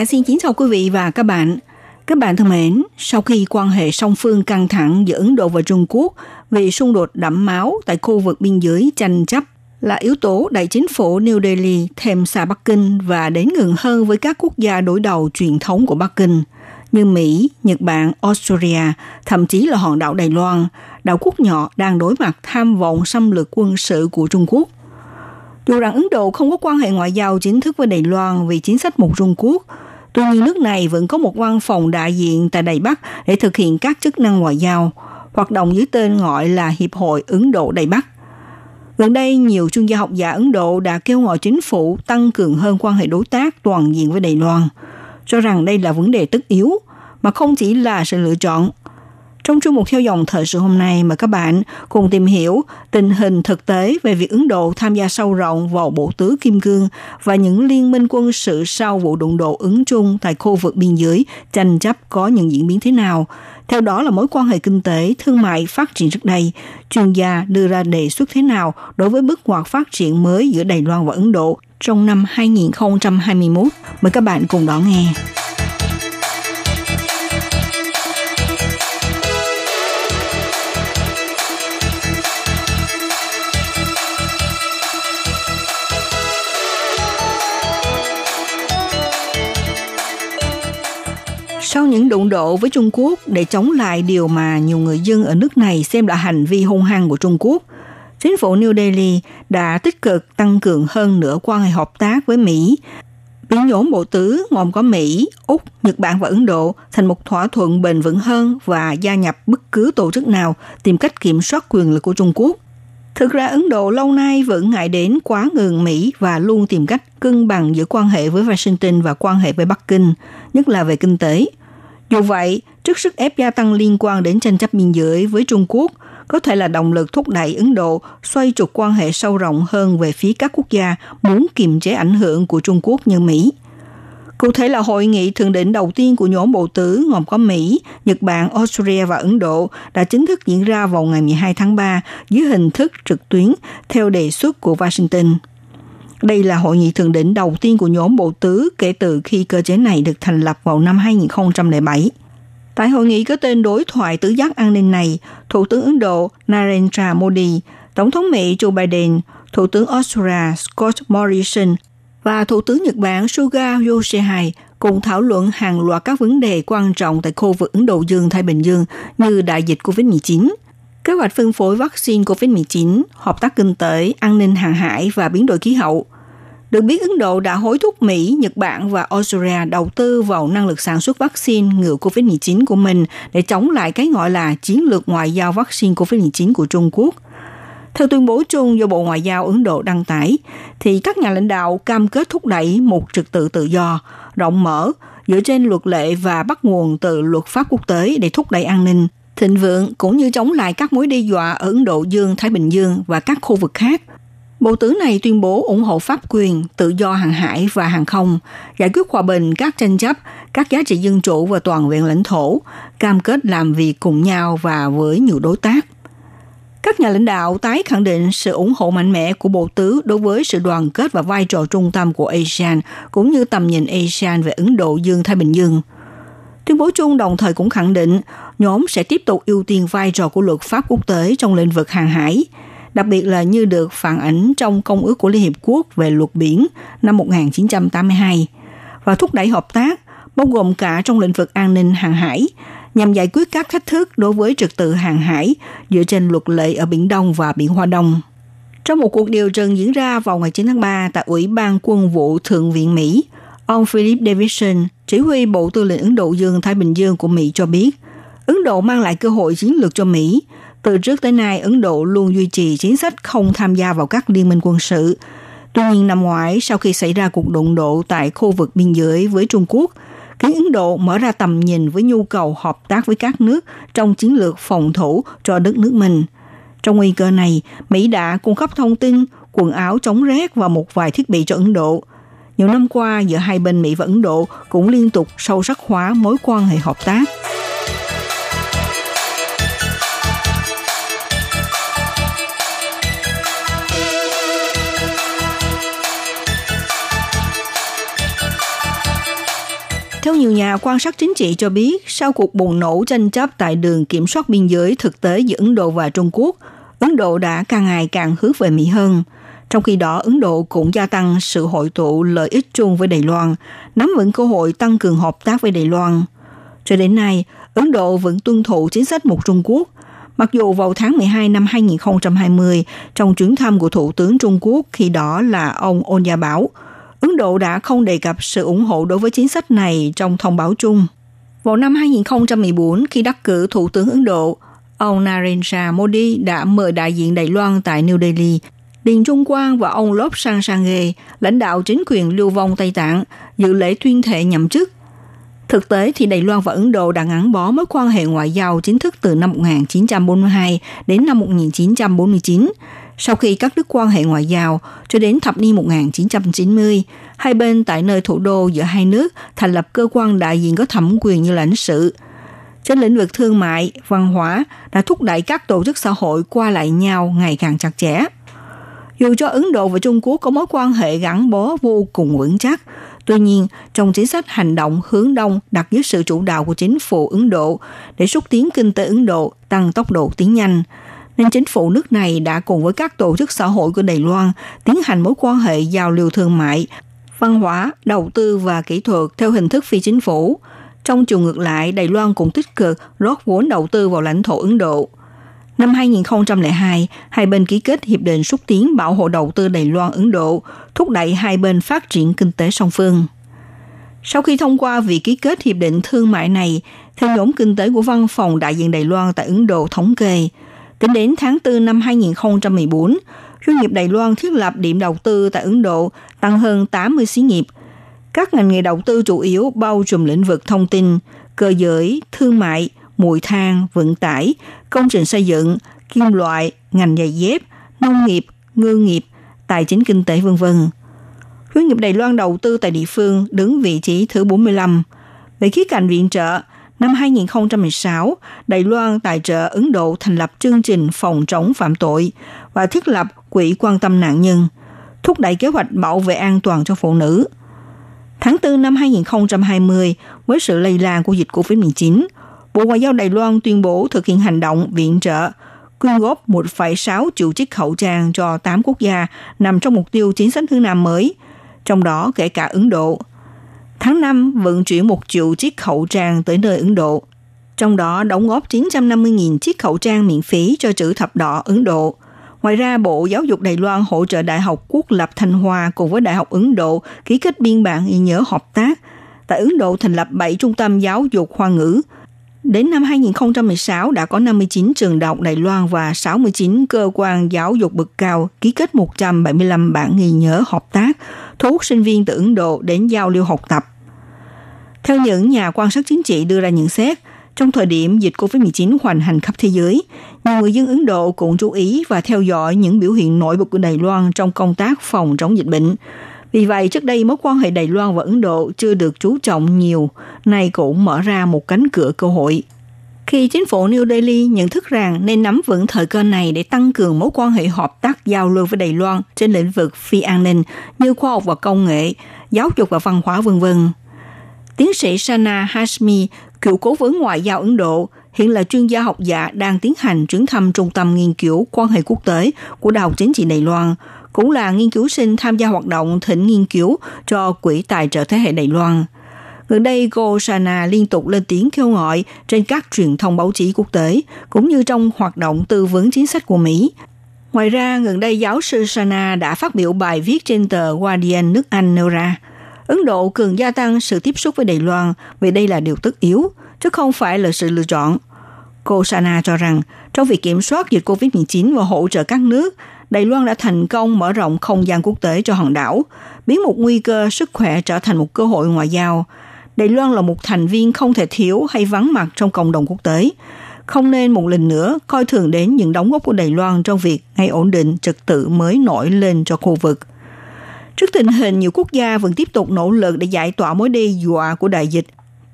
Hà xin kính chào quý vị và các bạn. Các bạn thân mến, sau khi quan hệ song phương căng thẳng giữa Ấn Độ và Trung Quốc vì xung đột đẫm máu tại khu vực biên giới tranh chấp là yếu tố đẩy chính phủ New Delhi thêm xa Bắc Kinh và đến gần hơn với các quốc gia đối đầu truyền thống của Bắc Kinh như Mỹ, Nhật Bản, Australia, thậm chí là hòn đảo Đài Loan, đảo quốc nhỏ đang đối mặt tham vọng xâm lược quân sự của Trung Quốc. Dù rằng Ấn Độ không có quan hệ ngoại giao chính thức với Đài Loan vì chính sách một Trung Quốc, tuy nhiên nước này vẫn có một văn phòng đại diện tại Đài Bắc để thực hiện các chức năng ngoại giao, hoạt động dưới tên gọi là Hiệp hội Ấn Độ Đài Bắc. Gần đây, nhiều chuyên gia học giả Ấn Độ đã kêu gọi chính phủ tăng cường hơn quan hệ đối tác toàn diện với Đài Loan, cho rằng đây là vấn đề tất yếu, mà không chỉ là sự lựa chọn. Trong chương mục theo dòng thời sự hôm nay mà các bạn cùng tìm hiểu tình hình thực tế về việc Ấn Độ tham gia sâu rộng vào bộ tứ Kim Cương và những liên minh quân sự sau vụ đụng độ ứng chung tại khu vực biên giới tranh chấp có những diễn biến thế nào. Theo đó là mối quan hệ kinh tế, thương mại phát triển trước đây, chuyên gia đưa ra đề xuất thế nào đối với bước ngoặt phát triển mới giữa Đài Loan và Ấn Độ trong năm 2021. Mời các bạn cùng đón nghe. Sau những đụng độ với Trung Quốc để chống lại điều mà nhiều người dân ở nước này xem là hành vi hung hăng của Trung Quốc, chính phủ New Delhi đã tích cực tăng cường hơn nữa quan hệ hợp tác với Mỹ, biến nhóm bộ tứ gồm có Mỹ, Úc, Nhật Bản và Ấn Độ thành một thỏa thuận bền vững hơn và gia nhập bất cứ tổ chức nào tìm cách kiểm soát quyền lực của Trung Quốc. Thực ra Ấn Độ lâu nay vẫn ngại đến quá ngừng Mỹ và luôn tìm cách cân bằng giữa quan hệ với Washington và quan hệ với Bắc Kinh, nhất là về kinh tế. Dù vậy, trước sức ép gia tăng liên quan đến tranh chấp biên giới với Trung Quốc, có thể là động lực thúc đẩy Ấn Độ xoay trục quan hệ sâu rộng hơn về phía các quốc gia muốn kiềm chế ảnh hưởng của Trung Quốc như Mỹ. Cụ thể là hội nghị thượng đỉnh đầu tiên của nhóm bộ tứ gồm có Mỹ, Nhật Bản, Australia và Ấn Độ đã chính thức diễn ra vào ngày 12 tháng 3 dưới hình thức trực tuyến theo đề xuất của Washington. Đây là hội nghị thượng đỉnh đầu tiên của nhóm bộ tứ kể từ khi cơ chế này được thành lập vào năm 2007. Tại hội nghị có tên đối thoại tứ giác an ninh này, Thủ tướng Ấn Độ Narendra Modi, Tổng thống Mỹ Joe Biden, Thủ tướng Australia Scott Morrison và Thủ tướng Nhật Bản Suga Yoshihide cùng thảo luận hàng loạt các vấn đề quan trọng tại khu vực Ấn Độ Dương-Thái Bình Dương như đại dịch COVID-19, kế hoạch phân phối vaccine COVID-19, hợp tác kinh tế, an ninh hàng hải và biến đổi khí hậu. Được biết Ấn Độ đã hối thúc Mỹ, Nhật Bản và Australia đầu tư vào năng lực sản xuất vaccine ngừa COVID-19 của mình để chống lại cái gọi là chiến lược ngoại giao vaccine COVID-19 của Trung Quốc. Theo tuyên bố chung do Bộ Ngoại giao Ấn Độ đăng tải, thì các nhà lãnh đạo cam kết thúc đẩy một trật tự tự do, rộng mở, dựa trên luật lệ và bắt nguồn từ luật pháp quốc tế để thúc đẩy an ninh, thịnh vượng cũng như chống lại các mối đe dọa ở Ấn Độ Dương, Thái Bình Dương và các khu vực khác. Bộ tứ này tuyên bố ủng hộ pháp quyền, tự do hàng hải và hàng không, giải quyết hòa bình các tranh chấp, các giá trị dân chủ và toàn vẹn lãnh thổ, cam kết làm việc cùng nhau và với nhiều đối tác. Các nhà lãnh đạo tái khẳng định sự ủng hộ mạnh mẽ của Bộ Tứ đối với sự đoàn kết và vai trò trung tâm của ASEAN, cũng như tầm nhìn ASEAN về Ấn Độ Dương-Thái Bình Dương. Tuyên bố chung đồng thời cũng khẳng định nhóm sẽ tiếp tục ưu tiên vai trò của luật pháp quốc tế trong lĩnh vực hàng hải, đặc biệt là như được phản ảnh trong Công ước của Liên Hiệp Quốc về luật biển năm 1982 và thúc đẩy hợp tác bao gồm cả trong lĩnh vực an ninh hàng hải nhằm giải quyết các thách thức đối với trật tự hàng hải dựa trên luật lệ ở Biển Đông và Biển Hoa Đông. Trong một cuộc điều trần diễn ra vào ngày 9 tháng 3 tại Ủy ban Quân vụ Thượng viện Mỹ, ông Philip Davidson, chỉ huy Bộ Tư lệnh Ấn Độ Dương-Thái Bình Dương của Mỹ cho biết, Ấn Độ mang lại cơ hội chiến lược cho Mỹ. Từ trước tới nay, Ấn Độ luôn duy trì chính sách không tham gia vào các liên minh quân sự. Tuy nhiên năm ngoái, sau khi xảy ra cuộc đụng độ tại khu vực biên giới với Trung Quốc, khiến Ấn Độ mở ra tầm nhìn với nhu cầu hợp tác với các nước trong chiến lược phòng thủ cho đất nước mình. Trong nguy cơ này, Mỹ đã cung cấp thông tin, quần áo chống rét và một vài thiết bị cho Ấn Độ. Nhiều năm qua, giữa hai bên Mỹ và Ấn Độ cũng liên tục sâu sắc hóa mối quan hệ hợp tác. Nhiều nhà quan sát chính trị cho biết, sau cuộc bùng nổ tranh chấp tại đường kiểm soát biên giới thực tế giữa Ấn Độ và Trung Quốc, Ấn Độ đã càng ngày càng hướng về Mỹ hơn. Trong khi đó, Ấn Độ cũng gia tăng sự hội tụ lợi ích chung với Đài Loan, nắm vững cơ hội tăng cường hợp tác với Đài Loan. Cho đến nay, Ấn Độ vẫn tuân thủ chính sách một Trung Quốc, mặc dù vào tháng 12 năm 2020, trong chuyến thăm của Thủ tướng Trung Quốc khi đó là ông Ôn Gia Bảo, Ấn Độ đã không đề cập sự ủng hộ đối với chính sách này trong thông báo chung. Vào năm 2014, khi đắc cử Thủ tướng Ấn Độ, ông Narendra Modi đã mời đại diện Đài Loan tại New Delhi, Điền Trung Quang và ông Lop Sang Sangye, lãnh đạo chính quyền lưu vong Tây Tạng, dự lễ tuyên thệ nhậm chức. Thực tế thì Đài Loan và Ấn Độ đã ngắn bó mối quan hệ ngoại giao chính thức từ năm 1942 đến năm 1949, sau khi cắt đứt quan hệ ngoại giao cho đến thập niên 1990, hai bên tại nơi thủ đô giữa hai nước thành lập cơ quan đại diện có thẩm quyền như lãnh sự. Trên lĩnh vực thương mại, văn hóa đã thúc đẩy các tổ chức xã hội qua lại nhau ngày càng chặt chẽ. Dù cho Ấn Độ và Trung Quốc có mối quan hệ gắn bó vô cùng vững chắc, tuy nhiên trong chính sách hành động hướng đông đặt dưới sự chủ đạo của chính phủ Ấn Độ để xúc tiến kinh tế Ấn Độ tăng tốc độ tiến nhanh, nên chính phủ nước này đã cùng với các tổ chức xã hội của Đài Loan tiến hành mối quan hệ giao lưu thương mại, văn hóa, đầu tư và kỹ thuật theo hình thức phi chính phủ. Trong chiều ngược lại, Đài Loan cũng tích cực rót vốn đầu tư vào lãnh thổ Ấn Độ. Năm 2002, hai bên ký kết hiệp định xúc tiến bảo hộ đầu tư Đài Loan Ấn Độ, thúc đẩy hai bên phát triển kinh tế song phương. Sau khi thông qua việc ký kết hiệp định thương mại này, theo nhóm kinh tế của văn phòng đại diện Đài Loan tại Ấn Độ thống kê, tính đến tháng 4 năm 2014, doanh nghiệp Đài Loan thiết lập điểm đầu tư tại Ấn Độ tăng hơn 80 xí nghiệp. Các ngành nghề đầu tư chủ yếu bao trùm lĩnh vực thông tin, cơ giới, thương mại, mùi than, vận tải, công trình xây dựng, kim loại, ngành giày dép, nông nghiệp, ngư nghiệp, tài chính kinh tế v.v. Doanh nghiệp Đài Loan đầu tư tại địa phương đứng vị trí thứ 45. Về khía cạnh viện trợ, năm 2016, Đài Loan tài trợ Ấn Độ thành lập chương trình phòng chống phạm tội và thiết lập quỹ quan tâm nạn nhân, thúc đẩy kế hoạch bảo vệ an toàn cho phụ nữ. Tháng 4 năm 2020, với sự lây lan của dịch COVID-19, Bộ Ngoại giao Đài Loan tuyên bố thực hiện hành động viện trợ quyên góp 1,6 triệu chiếc khẩu trang cho 8 quốc gia nằm trong mục tiêu chính sách hướng Nam mới, trong đó kể cả Ấn Độ. Tháng 5 vận chuyển 1 triệu chiếc khẩu trang tới nơi Ấn Độ, trong đó đóng góp 950.000 chiếc khẩu trang miễn phí cho chữ thập đỏ Ấn Độ. Ngoài ra, Bộ Giáo dục Đài Loan hỗ trợ Đại học Quốc lập Thanh Hoa cùng với Đại học Ấn Độ ký kết biên bản ghi nhớ hợp tác. Tại Ấn Độ thành lập 7 trung tâm giáo dục hoa ngữ, Đến năm 2016 đã có 59 trường đại học Đài Loan và 69 cơ quan giáo dục bậc cao ký kết 175 bản ghi nhớ hợp tác, thu hút sinh viên từ Ấn Độ đến giao lưu học tập. Theo những nhà quan sát chính trị đưa ra nhận xét, trong thời điểm dịch COVID-19 hoành hành khắp thế giới, nhiều người dân Ấn Độ cũng chú ý và theo dõi những biểu hiện nổi bật của Đài Loan trong công tác phòng chống dịch bệnh. Vì vậy, trước đây mối quan hệ Đài Loan và Ấn Độ chưa được chú trọng nhiều, nay cũng mở ra một cánh cửa cơ hội. Khi chính phủ New Delhi nhận thức rằng nên nắm vững thời cơ này để tăng cường mối quan hệ hợp tác giao lưu với Đài Loan trên lĩnh vực phi an ninh như khoa học và công nghệ, giáo dục và văn hóa v.v. Tiến sĩ Sana Hashmi, cựu cố vấn ngoại giao Ấn Độ, hiện là chuyên gia học giả đang tiến hành chuyến thăm Trung tâm Nghiên cứu Quan hệ Quốc tế của Đại học Chính trị Đài Loan, cũng là nghiên cứu sinh tham gia hoạt động thỉnh nghiên cứu cho Quỹ Tài trợ Thế hệ Đài Loan. Gần đây, cô Sana liên tục lên tiếng kêu gọi trên các truyền thông báo chí quốc tế, cũng như trong hoạt động tư vấn chính sách của Mỹ. Ngoài ra, gần đây giáo sư Sana đã phát biểu bài viết trên tờ Guardian nước Anh nêu ra, Ấn Độ cần gia tăng sự tiếp xúc với Đài Loan vì đây là điều tất yếu, chứ không phải là sự lựa chọn. Cô Sana cho rằng, trong việc kiểm soát dịch COVID-19 và hỗ trợ các nước, Đài Loan đã thành công mở rộng không gian quốc tế cho hòn đảo, biến một nguy cơ sức khỏe trở thành một cơ hội ngoại giao. Đài Loan là một thành viên không thể thiếu hay vắng mặt trong cộng đồng quốc tế. Không nên một lần nữa coi thường đến những đóng góp của Đài Loan trong việc ngay ổn định trật tự mới nổi lên cho khu vực. Trước tình hình nhiều quốc gia vẫn tiếp tục nỗ lực để giải tỏa mối đe dọa của đại dịch,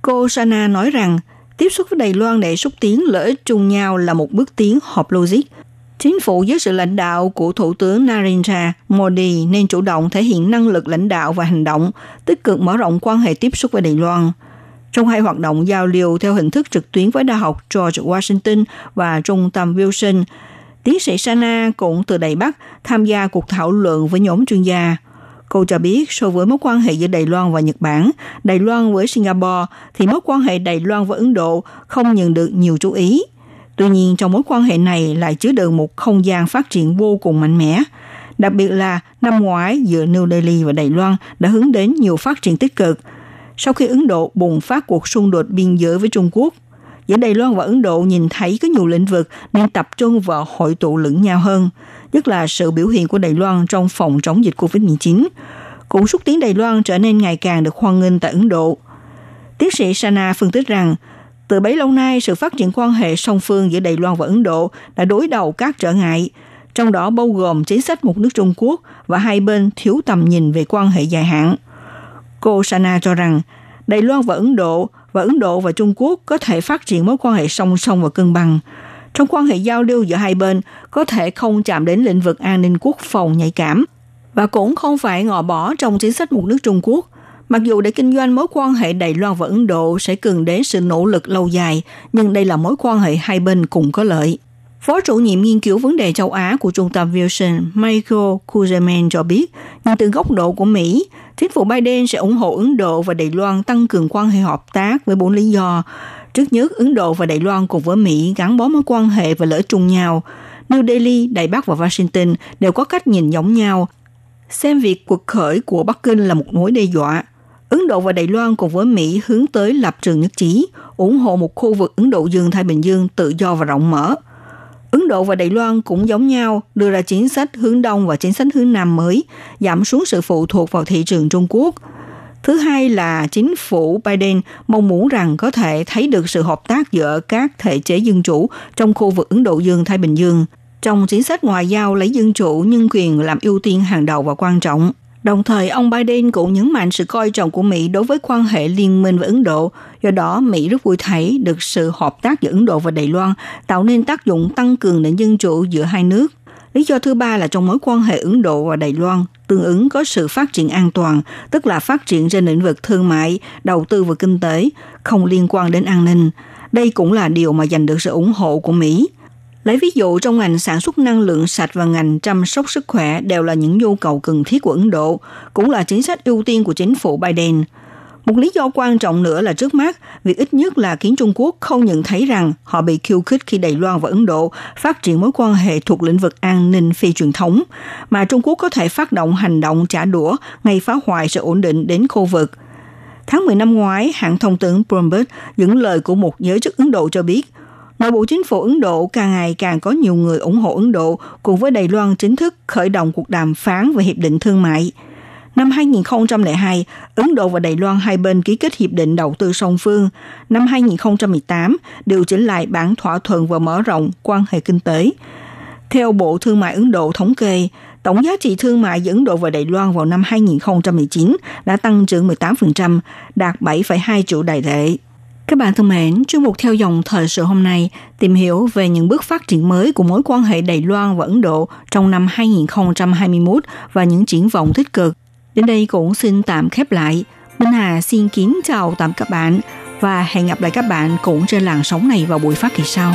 cô Sana nói rằng tiếp xúc với Đài Loan để xúc tiến lợi ích chung nhau là một bước tiến hợp logic. Chính phủ dưới sự lãnh đạo của Thủ tướng Narendra Modi nên chủ động thể hiện năng lực lãnh đạo và hành động, tích cực mở rộng quan hệ tiếp xúc với Đài Loan. Trong hai hoạt động giao lưu theo hình thức trực tuyến với Đại học George Washington và Trung tâm Wilson, tiến sĩ Sana cũng từ Đài Bắc tham gia cuộc thảo luận với nhóm chuyên gia. Cô cho biết so với mối quan hệ giữa Đài Loan và Nhật Bản, Đài Loan với Singapore thì mối quan hệ Đài Loan và Ấn Độ không nhận được nhiều chú ý. Tuy nhiên trong mối quan hệ này lại chứa đựng một không gian phát triển vô cùng mạnh mẽ. Đặc biệt là năm ngoái giữa New Delhi và Đài Loan đã hướng đến nhiều phát triển tích cực. Sau khi Ấn Độ bùng phát cuộc xung đột biên giới với Trung Quốc, giữa Đài Loan và Ấn Độ nhìn thấy có nhiều lĩnh vực nên tập trung vào hội tụ lẫn nhau hơn, nhất là sự biểu hiện của Đài Loan trong phòng chống dịch COVID-19, cũng xúc tiến Đài Loan trở nên ngày càng được hoan nghênh tại Ấn Độ. Tiến sĩ Sana phân tích rằng, từ bấy lâu nay, sự phát triển quan hệ song phương giữa Đài Loan và Ấn Độ đã đối đầu các trở ngại, trong đó bao gồm chính sách một nước Trung Quốc và hai bên thiếu tầm nhìn về quan hệ dài hạn. Cô Sana cho rằng, Đài Loan và Ấn Độ và Ấn Độ và Trung Quốc có thể phát triển mối quan hệ song song và cân bằng. Trong quan hệ giao lưu giữa hai bên có thể không chạm đến lĩnh vực an ninh quốc phòng nhạy cảm và cũng không phải ngỏ bỏ trong chính sách một nước Trung Quốc. Mặc dù để kinh doanh mối quan hệ Đài Loan và Ấn Độ sẽ cần đến sự nỗ lực lâu dài, nhưng đây là mối quan hệ hai bên cùng có lợi. Phó chủ nhiệm nghiên cứu vấn đề châu Á của Trung tâm Wilson Michael Kuzeman cho biết, nhìn từ góc độ của Mỹ, chính phủ Biden sẽ ủng hộ Ấn Độ và Đài Loan tăng cường quan hệ hợp tác với bốn lý do. Trước nhất, Ấn Độ và Đài Loan cùng với Mỹ gắn bó mối quan hệ và lợi chung nhau. New Delhi, Đài Bắc và Washington đều có cách nhìn giống nhau, xem việc cuộc khởi của Bắc Kinh là một mối đe dọa. Ấn Độ và Đài Loan cùng với Mỹ hướng tới lập trường nhất trí, ủng hộ một khu vực Ấn Độ Dương-Thái Bình Dương tự do và rộng mở. Ấn Độ và Đài Loan cũng giống nhau đưa ra chính sách hướng Đông và chính sách hướng Nam mới, giảm xuống sự phụ thuộc vào thị trường Trung Quốc. Thứ hai là chính phủ Biden mong muốn rằng có thể thấy được sự hợp tác giữa các thể chế dân chủ trong khu vực Ấn Độ Dương-Thái Bình Dương. Trong chính sách ngoại giao lấy dân chủ nhân quyền làm ưu tiên hàng đầu và quan trọng. Đồng thời, ông Biden cũng nhấn mạnh sự coi trọng của Mỹ đối với quan hệ liên minh với Ấn Độ. Do đó, Mỹ rất vui thấy được sự hợp tác giữa Ấn Độ và Đài Loan tạo nên tác dụng tăng cường nền dân chủ giữa hai nước. Lý do thứ ba là trong mối quan hệ Ấn Độ và Đài Loan, tương ứng có sự phát triển an toàn, tức là phát triển trên lĩnh vực thương mại, đầu tư và kinh tế, không liên quan đến an ninh. Đây cũng là điều mà giành được sự ủng hộ của Mỹ. Lấy ví dụ trong ngành sản xuất năng lượng sạch và ngành chăm sóc sức khỏe đều là những nhu cầu cần thiết của Ấn Độ, cũng là chính sách ưu tiên của chính phủ Biden. Một lý do quan trọng nữa là trước mắt, việc ít nhất là khiến Trung Quốc không nhận thấy rằng họ bị khiêu khích khi Đài Loan và Ấn Độ phát triển mối quan hệ thuộc lĩnh vực an ninh phi truyền thống, mà Trung Quốc có thể phát động hành động trả đũa ngay phá hoại sự ổn định đến khu vực. Tháng 10 năm ngoái, hãng thông tấn Bloomberg dẫn lời của một giới chức Ấn Độ cho biết, Nội bộ chính phủ Ấn Độ càng ngày càng có nhiều người ủng hộ Ấn Độ cùng với Đài Loan chính thức khởi động cuộc đàm phán về hiệp định thương mại. Năm 2002, Ấn Độ và Đài Loan hai bên ký kết hiệp định đầu tư song phương. Năm 2018, điều chỉnh lại bản thỏa thuận và mở rộng quan hệ kinh tế. Theo Bộ Thương mại Ấn Độ thống kê, tổng giá trị thương mại giữa Ấn Độ và Đài Loan vào năm 2019 đã tăng trưởng 18%, đạt 7,2 triệu đài tệ. Các bạn thân mến, chuyên mục theo dòng thời sự hôm nay tìm hiểu về những bước phát triển mới của mối quan hệ Đài Loan và Ấn Độ trong năm 2021 và những triển vọng tích cực. Đến đây cũng xin tạm khép lại. Minh Hà xin kính chào tạm các bạn và hẹn gặp lại các bạn cũng trên làn sóng này vào buổi phát kỳ sau.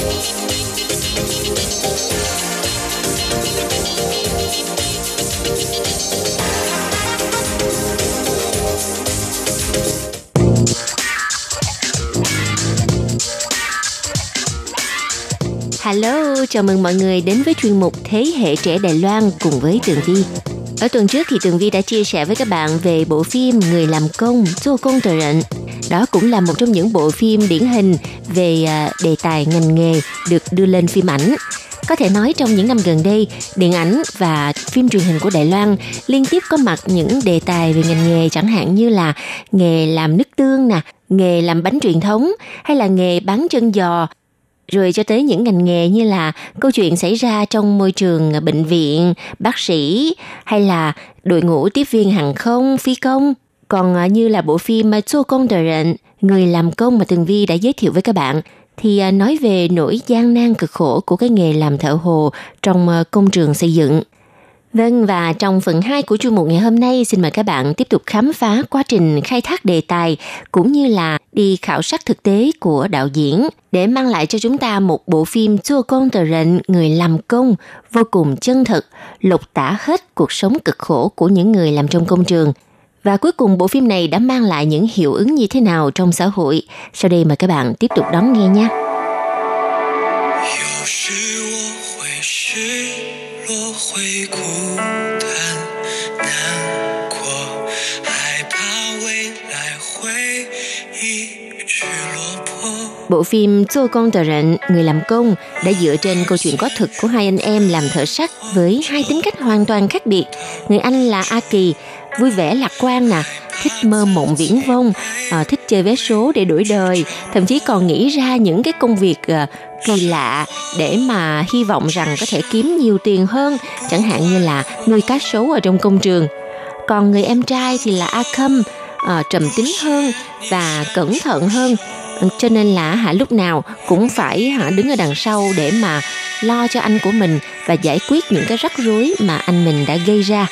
Chào mừng mọi người đến với chuyên mục Thế hệ trẻ Đài Loan cùng với Tường Vi. Ở tuần trước thì Tường Vi đã chia sẻ với các bạn về bộ phim Người làm công, Zô công tờ rệnh. Đó cũng là một trong những bộ phim điển hình về à, đề tài ngành nghề được đưa lên phim ảnh. Có thể nói trong những năm gần đây, điện ảnh và phim truyền hình của Đài Loan liên tiếp có mặt những đề tài về ngành nghề chẳng hạn như là nghề làm nước tương nè, nghề làm bánh truyền thống hay là nghề bán chân giò rồi cho tới những ngành nghề như là câu chuyện xảy ra trong môi trường bệnh viện, bác sĩ hay là đội ngũ tiếp viên hàng không, phi công. Còn à, như là bộ phim à, Chô Công Đời Rện, Người làm công mà Tường Vi đã giới thiệu với các bạn, thì à, nói về nỗi gian nan cực khổ của cái nghề làm thợ hồ trong công trường xây dựng. Vâng, và trong phần 2 của chuyên mục ngày hôm nay, xin mời các bạn tiếp tục khám phá quá trình khai thác đề tài cũng như là đi khảo sát thực tế của đạo diễn để mang lại cho chúng ta một bộ phim chua con tờ rệnh người làm công vô cùng chân thực, lột tả hết cuộc sống cực khổ của những người làm trong công trường. Và cuối cùng bộ phim này đã mang lại những hiệu ứng như thế nào trong xã hội? Sau đây mời các bạn tiếp tục đón nghe nha. 有时我会失落， 会孤 Bộ phim Chô Con Tờ Rệnh, Người làm công đã dựa trên câu chuyện có thực của hai anh em làm thợ sắt với hai tính cách hoàn toàn khác biệt. Người anh là A Kỳ, vui vẻ lạc quan nè, thích mơ mộng viễn vông, à, thích chơi vé số để đổi đời, thậm chí còn nghĩ ra những cái công việc à, kỳ lạ để mà hy vọng rằng có thể kiếm nhiều tiền hơn, chẳng hạn như là nuôi cá sấu ở trong công trường. Còn người em trai thì là A Khâm, à, trầm tính hơn và cẩn thận hơn cho nên là hả lúc nào cũng phải hả đứng ở đằng sau để mà lo cho anh của mình và giải quyết những cái rắc rối mà anh mình đã gây ra.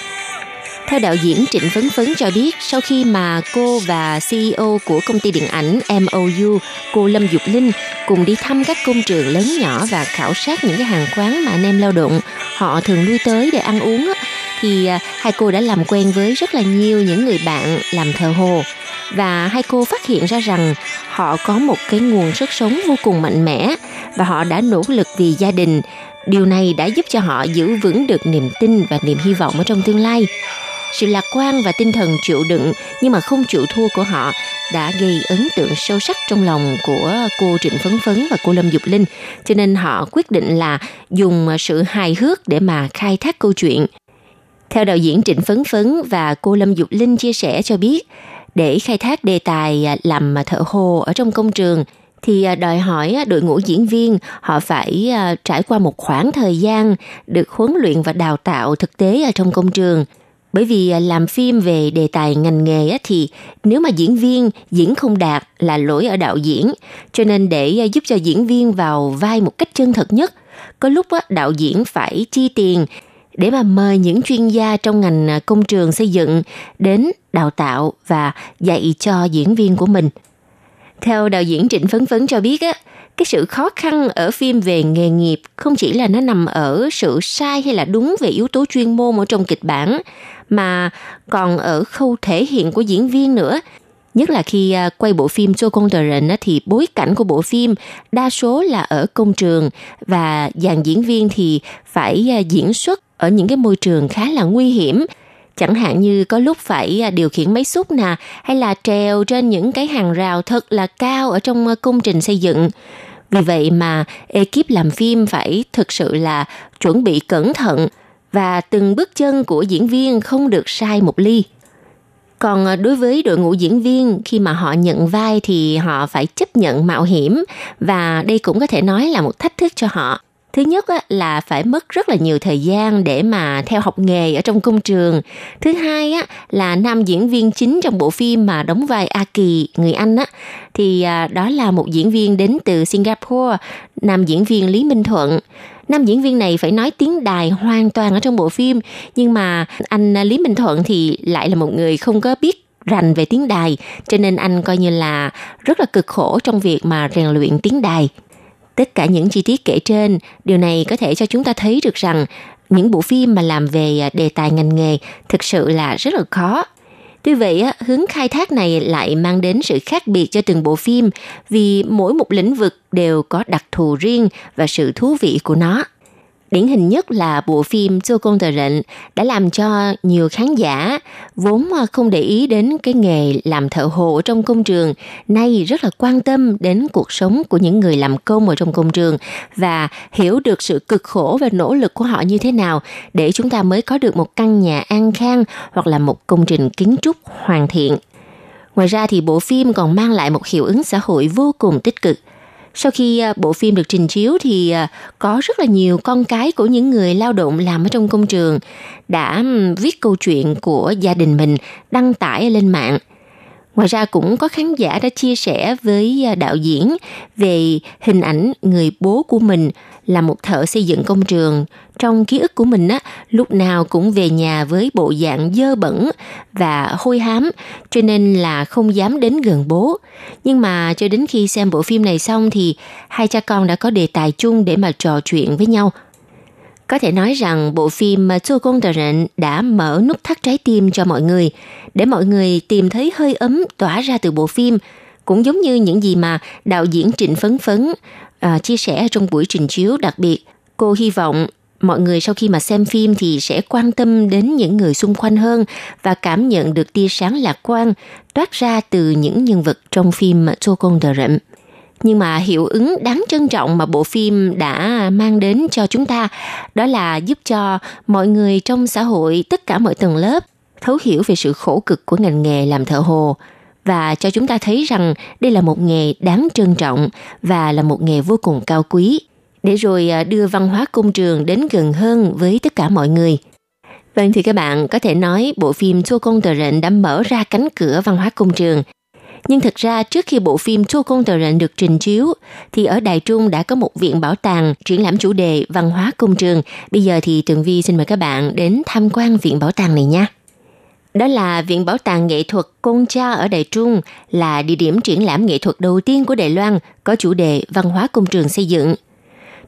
Theo đạo diễn Trịnh Phấn Phấn cho biết, sau khi mà cô và CEO của công ty điện ảnh MOU, cô Lâm Dục Linh, cùng đi thăm các công trường lớn nhỏ và khảo sát những cái hàng quán mà anh em lao động họ thường lui tới để ăn uống, thì à, hai cô đã làm quen với rất là nhiều những người bạn làm thợ hồ. Và hai cô phát hiện ra rằng họ có một cái nguồn sức sống vô cùng mạnh mẽ và họ đã nỗ lực vì gia đình. Điều này đã giúp cho họ giữ vững được niềm tin và niềm hy vọng ở trong tương lai. Sự lạc quan và tinh thần chịu đựng nhưng mà không chịu thua của họ đã gây ấn tượng sâu sắc trong lòng của cô Trịnh Phấn Phấn và cô Lâm Dục Linh. Cho nên họ quyết định là dùng sự hài hước để mà khai thác câu chuyện theo đạo diễn Trịnh Phấn Phấn và cô Lâm Dục Linh chia sẻ cho biết, để khai thác đề tài à, làm thợ hồ ở trong công trường thì à, đòi hỏi à, đội ngũ diễn viên họ phải trải qua một khoảng thời gian được huấn luyện và đào tạo thực tế ở trong công trường. Bởi vì làm phim về đề tài ngành nghề thì nếu mà diễn viên diễn không đạt là lỗi ở đạo diễn, cho nên để giúp cho diễn viên vào vai một cách chân thật nhất, có lúc đạo diễn phải chi tiền để mà mời những chuyên gia trong ngành à, công trường xây dựng đến đào tạo và dạy cho diễn viên của mình. Theo đạo diễn Trịnh Phấn Phấn cho biết á, cái sự khó khăn ở phim về nghề nghiệp không chỉ là nó nằm ở sự sai hay là đúng về yếu tố chuyên môn ở trong kịch bản mà còn ở khâu thể hiện của diễn viên nữa. Nhất là khi à, quay bộ phim Cho Con Tờ Rệnh á, thì bối cảnh của bộ phim đa số là ở công trường và dàn diễn viên thì phải à, diễn xuất ở những cái môi trường khá là nguy hiểm. Chẳng hạn như có lúc phải à, điều khiển máy xúc nè, hay là trèo trên những cái hàng rào thật là cao ở trong à, công trình xây dựng. Vì vậy mà ekip làm phim phải thực sự là chuẩn bị cẩn thận và từng bước chân của diễn viên không được sai một ly. Còn à, đối với đội ngũ diễn viên, khi mà họ nhận vai thì họ phải chấp nhận mạo hiểm và đây cũng có thể nói là một thách thức cho họ thứ nhất là phải mất rất là nhiều thời gian để mà theo học nghề ở trong công trường. Thứ hai á, là nam diễn viên chính trong bộ phim mà đóng vai a kỳ người anh á thì à, đó là một diễn viên đến từ singapore nam diễn viên lý minh thuận. Nam diễn viên này phải nói tiếng đài hoàn toàn ở trong bộ phim nhưng mà anh à, Lý Minh Thuận thì lại là một người không có biết rành về tiếng đài cho nên anh coi như là rất là cực khổ trong việc mà rèn luyện tiếng đài tất cả những chi tiết kể trên điều này có thể cho chúng ta thấy được rằng những bộ phim mà làm về à, đề tài ngành nghề thực sự là rất là khó Tuy vậy, á, hướng khai thác này lại mang đến sự khác biệt cho từng bộ phim vì mỗi một lĩnh vực đều có đặc thù riêng và sự thú vị của nó. Điển hình nhất là bộ phim Chô Công Tờ Rịnh đã làm cho nhiều khán giả vốn à, không để ý đến cái nghề làm thợ hộ trong công trường, nay rất là quan tâm đến cuộc sống của những người làm công ở trong công trường và hiểu được sự cực khổ và nỗ lực của họ như thế nào để chúng ta mới có được một căn nhà an khang hoặc là một công trình kiến trúc hoàn thiện. Ngoài ra thì bộ phim còn mang lại một hiệu ứng xã hội vô cùng tích cực sau khi à, bộ phim được trình chiếu thì à, có rất là nhiều con cái của những người lao động làm ở trong công trường đã viết câu chuyện của gia đình mình đăng tải lên mạng. Ngoài ra cũng có khán giả đã chia sẻ với à, đạo diễn về hình ảnh người bố của mình là một thợ xây dựng công trường. Trong ký ức của mình á, lúc nào cũng về nhà với bộ dạng dơ bẩn và hôi hám, cho nên là không dám đến gần bố. Nhưng mà cho đến khi xem bộ phim này xong thì hai cha con đã có đề tài chung để mà trò chuyện với nhau. Có thể nói rằng bộ phim Chô Công Tờ Rệnh đã mở nút thắt trái tim cho mọi người, để mọi người tìm thấy hơi ấm tỏa ra từ bộ phim, cũng giống như những gì mà đạo diễn Trịnh Phấn Phấn à, chia sẻ trong buổi trình chiếu đặc biệt. Cô hy vọng mọi người sau khi mà xem phim thì sẽ quan tâm đến những người xung quanh hơn và cảm nhận được tia sáng lạc quan toát ra từ những nhân vật trong phim Chô Công Đờ Rậm. Nhưng mà hiệu ứng đáng trân trọng mà bộ phim đã mang đến cho chúng ta, đó là giúp cho mọi người trong xã hội, tất cả mọi tầng lớp, thấu hiểu về sự khổ cực của ngành nghề làm thợ hồ và cho chúng ta thấy rằng đây là một nghề đáng trân trọng và là một nghề vô cùng cao quý để rồi à, đưa văn hóa công trường đến gần hơn với tất cả mọi người. Vâng thì các bạn, có thể nói bộ phim Chô Công Tờ Rệnh đã mở ra cánh cửa văn hóa công trường. Nhưng thực ra trước khi bộ phim Chô Công Tờ Rệnh được trình chiếu thì ở Đài Trung đã có một viện bảo tàng triển lãm chủ đề văn hóa công trường. Bây giờ thì Tường Vi xin mời các bạn đến tham quan viện bảo tàng này nha. Đó là Viện Bảo tàng Nghệ thuật Côn Cha ở Đài Trung, là địa điểm triển lãm nghệ thuật đầu tiên của Đài Loan có chủ đề văn hóa công trường xây dựng.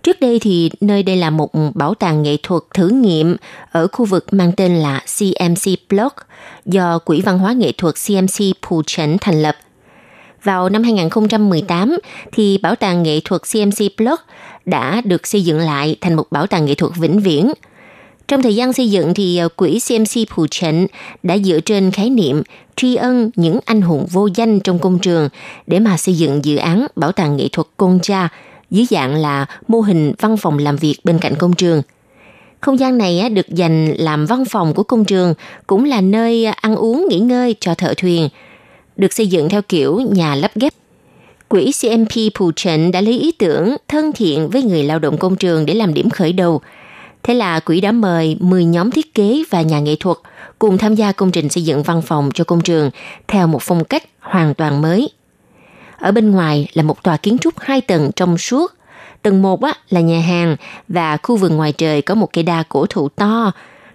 Trước đây thì nơi đây là một bảo tàng nghệ thuật thử nghiệm ở khu vực mang tên là CMC Block do Quỹ văn hóa nghệ thuật CMC Pù Trấn thành lập. Vào năm 2018 thì bảo tàng nghệ thuật CMC Block đã được xây dựng lại thành một bảo tàng nghệ thuật vĩnh viễn – trong thời gian xây dựng thì ờ, quỹ CMC Phù Trịnh đã dựa trên khái niệm tri ân những anh hùng vô danh trong công trường để mà xây dựng dự án bảo tàng nghệ thuật Côn Cha dưới dạng là mô hình văn phòng làm việc bên cạnh công trường. Không gian này được dành làm văn phòng của công trường, cũng là nơi ờ, ăn uống nghỉ ngơi cho thợ thuyền, được xây dựng theo kiểu nhà lắp ghép. Quỹ CMP Phù Trịnh đã lấy ý tưởng thân thiện với người lao động công trường để làm điểm khởi đầu – Thế là quỹ đã mời 10 nhóm thiết kế và nhà nghệ thuật cùng tham gia công trình xây dựng văn phòng cho công trường theo một phong cách hoàn toàn mới. Ở bên ngoài là một tòa kiến trúc hai tầng trong suốt. Tầng 1 là nhà hàng và khu vườn ngoài trời có một cây đa cổ thụ to.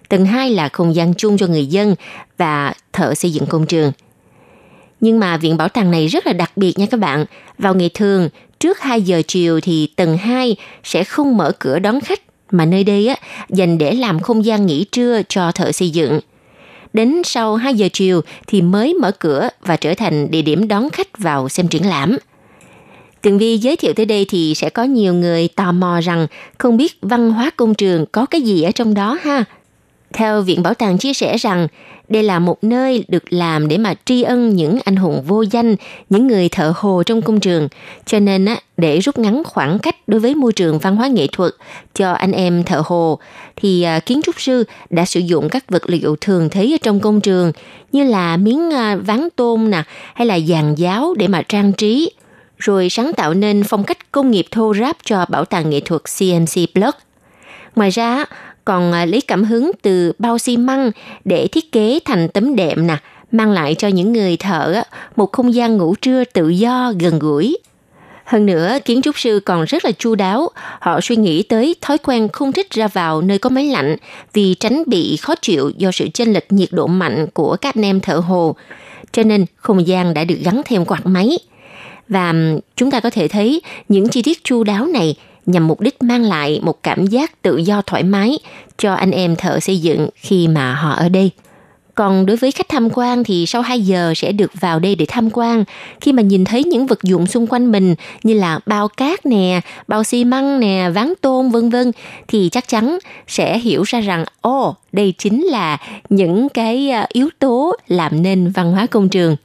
Tầng 2 là không gian chung cho người dân và thợ xây dựng công trường. Nhưng mà viện bảo tàng này rất là đặc biệt nha các bạn. Vào ngày thường, trước 2 giờ chiều thì tầng 2 sẽ không mở cửa đón khách mà nơi đây á dành để làm không gian nghỉ trưa cho thợ xây dựng. Đến sau 2 giờ chiều thì mới mở cửa và trở thành địa điểm đón khách vào xem triển lãm. Tường Vi giới thiệu tới đây thì sẽ có nhiều người tò mò rằng không biết văn hóa công trường có cái gì ở trong đó ha. Theo Viện Bảo tàng chia sẻ rằng, đây là một nơi được làm để mà tri ân những anh hùng vô danh, những người thợ hồ trong công trường. Cho nên á, để rút ngắn khoảng cách đối với môi trường văn hóa nghệ thuật cho anh em thợ hồ, thì à, kiến trúc sư đã sử dụng các vật liệu thường thấy ở trong công trường như là miếng à, ván tôn nè, hay là dàn giáo để mà trang trí, rồi sáng tạo nên phong cách công nghiệp thô ráp cho bảo tàng nghệ thuật CMC Block. Ngoài ra, còn à, lấy cảm hứng từ bao xi măng để thiết kế thành tấm đệm nè, mang lại cho những người thợ một không gian ngủ trưa tự do, gần gũi. Hơn nữa, kiến trúc sư còn rất là chu đáo. Họ suy nghĩ tới thói quen không thích ra vào nơi có máy lạnh vì tránh bị khó chịu do sự chênh lệch nhiệt độ mạnh của các anh em thợ hồ. Cho nên không gian đã được gắn thêm quạt máy. Và chúng ta có thể thấy những chi tiết chu đáo này nhằm mục đích mang lại một cảm giác tự do thoải mái cho anh em thợ xây dựng khi mà họ ở đây. Còn đối với khách tham quan thì sau 2 giờ sẽ được vào đây để tham quan. Khi mà nhìn thấy những vật dụng xung quanh mình như là bao cát nè, bao xi măng nè, ván tôn vân vân thì chắc chắn sẽ hiểu ra rằng ồ, đây chính là những cái à, yếu tố làm nên văn hóa công trường.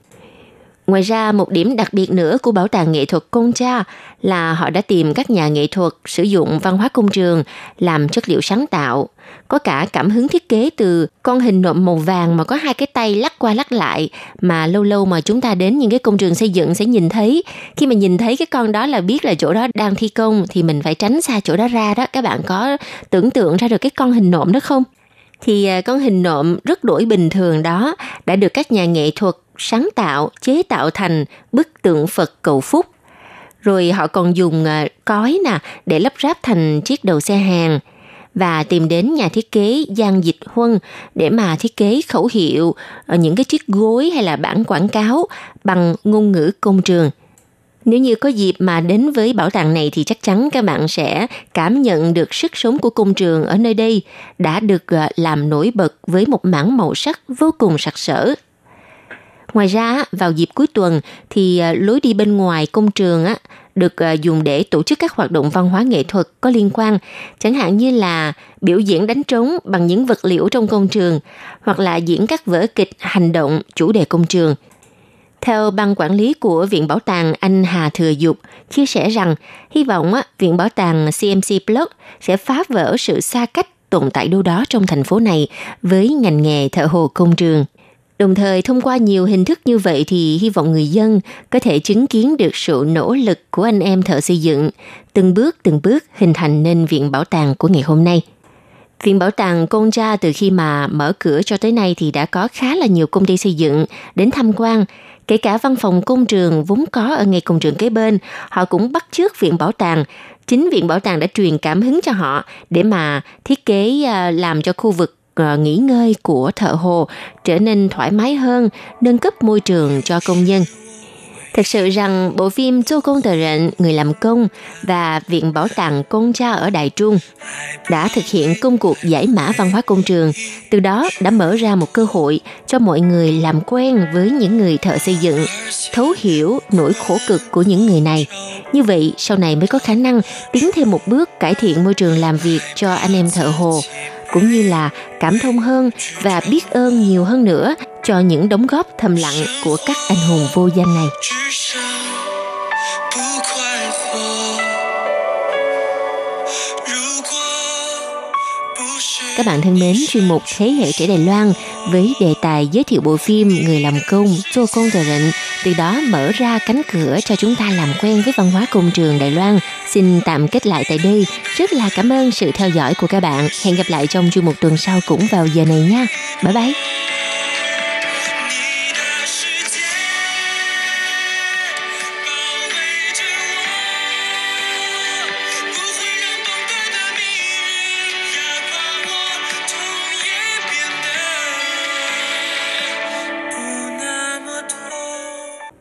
Ngoài ra, một điểm đặc biệt nữa của Bảo tàng nghệ thuật Concha là họ đã tìm các nhà nghệ thuật sử dụng văn hóa công trường làm chất liệu sáng tạo. Có cả cảm hứng thiết kế từ con hình nộm màu vàng mà có hai cái tay lắc qua lắc lại mà lâu lâu mà chúng ta đến những cái công trường xây dựng sẽ nhìn thấy. Khi mà nhìn thấy cái con đó là biết là chỗ đó đang thi công thì mình phải tránh xa chỗ đó ra đó. Các bạn có tưởng tượng ra được cái con hình nộm đó không? thì à, con hình nộm rất đổi bình thường đó đã được các nhà nghệ thuật sáng tạo, chế tạo thành bức tượng Phật cầu phúc. Rồi họ còn dùng à, cói nè, để lắp ráp thành chiếc đầu xe hàng và tìm đến nhà thiết kế Giang Dịch Huân để mà thiết kế khẩu hiệu ở những cái chiếc gối hay là bản quảng cáo bằng ngôn ngữ công trường. Nếu như có dịp mà đến với bảo tàng này thì chắc chắn các bạn sẽ cảm nhận được sức sống của công trường ở nơi đây đã được ờ, làm nổi bật với một mảng màu sắc vô cùng sặc sỡ. Ngoài ra, vào dịp cuối tuần thì ờ, lối đi bên ngoài công trường á được ờ, dùng để tổ chức các hoạt động văn hóa nghệ thuật có liên quan, chẳng hạn như là biểu diễn đánh trống bằng những vật liệu trong công trường hoặc là diễn các vở kịch hành động chủ đề công trường. Theo ban quản lý của Viện Bảo tàng anh Hà Thừa Dục chia sẻ rằng hy vọng á, Viện Bảo tàng CMC plus sẽ phá vỡ sự xa cách tồn tại đâu đó trong thành phố này với ngành nghề thợ hồ công trường. Đồng thời thông qua nhiều hình thức như vậy thì hy vọng người dân có thể chứng kiến được sự nỗ lực của anh em thợ xây dựng, từng bước từng bước hình thành nên viện bảo tàng của ngày hôm nay. Viện Bảo tàng Công Tra từ khi mà mở cửa cho tới nay thì đã có khá là nhiều công ty xây dựng đến tham quan, kể cả văn phòng công trường vốn có ở ngay công trường kế bên, họ cũng bắt chước Viện Bảo tàng. Chính Viện Bảo tàng đã truyền cảm hứng cho họ để mà thiết kế à, làm cho khu vực Ờ, nghỉ ngơi của thợ hồ trở nên thoải mái hơn, nâng cấp môi trường cho công nhân. Thật sự rằng bộ phim Châu Công Tờ Rệnh, Người làm công và Viện Bảo tàng Công Cha ở Đài Trung đã thực hiện công cuộc giải mã văn hóa công trường, từ đó đã mở ra một cơ hội cho mọi người làm quen với những người thợ xây dựng, thấu hiểu nỗi khổ cực của những người này. Như vậy, sau này mới có khả năng tiến thêm một bước cải thiện môi trường làm việc cho anh em thợ hồ, cũng như là cảm thông hơn và biết ơn nhiều hơn nữa cho những đóng góp thầm lặng của các anh hùng vô danh này. Các bạn thân mến, chuyên mục Thế hệ trẻ Đài Loan với đề tài giới thiệu bộ phim Người làm công, Tô Công Tờ Rịnh, từ đó mở ra cánh cửa cho chúng ta làm quen với văn hóa công trường Đài Loan. Xin tạm kết lại tại đây. Rất là cảm ơn sự theo dõi của các bạn. Hẹn gặp lại trong chuyên mục tuần sau cũng vào giờ này nha. Bye bye!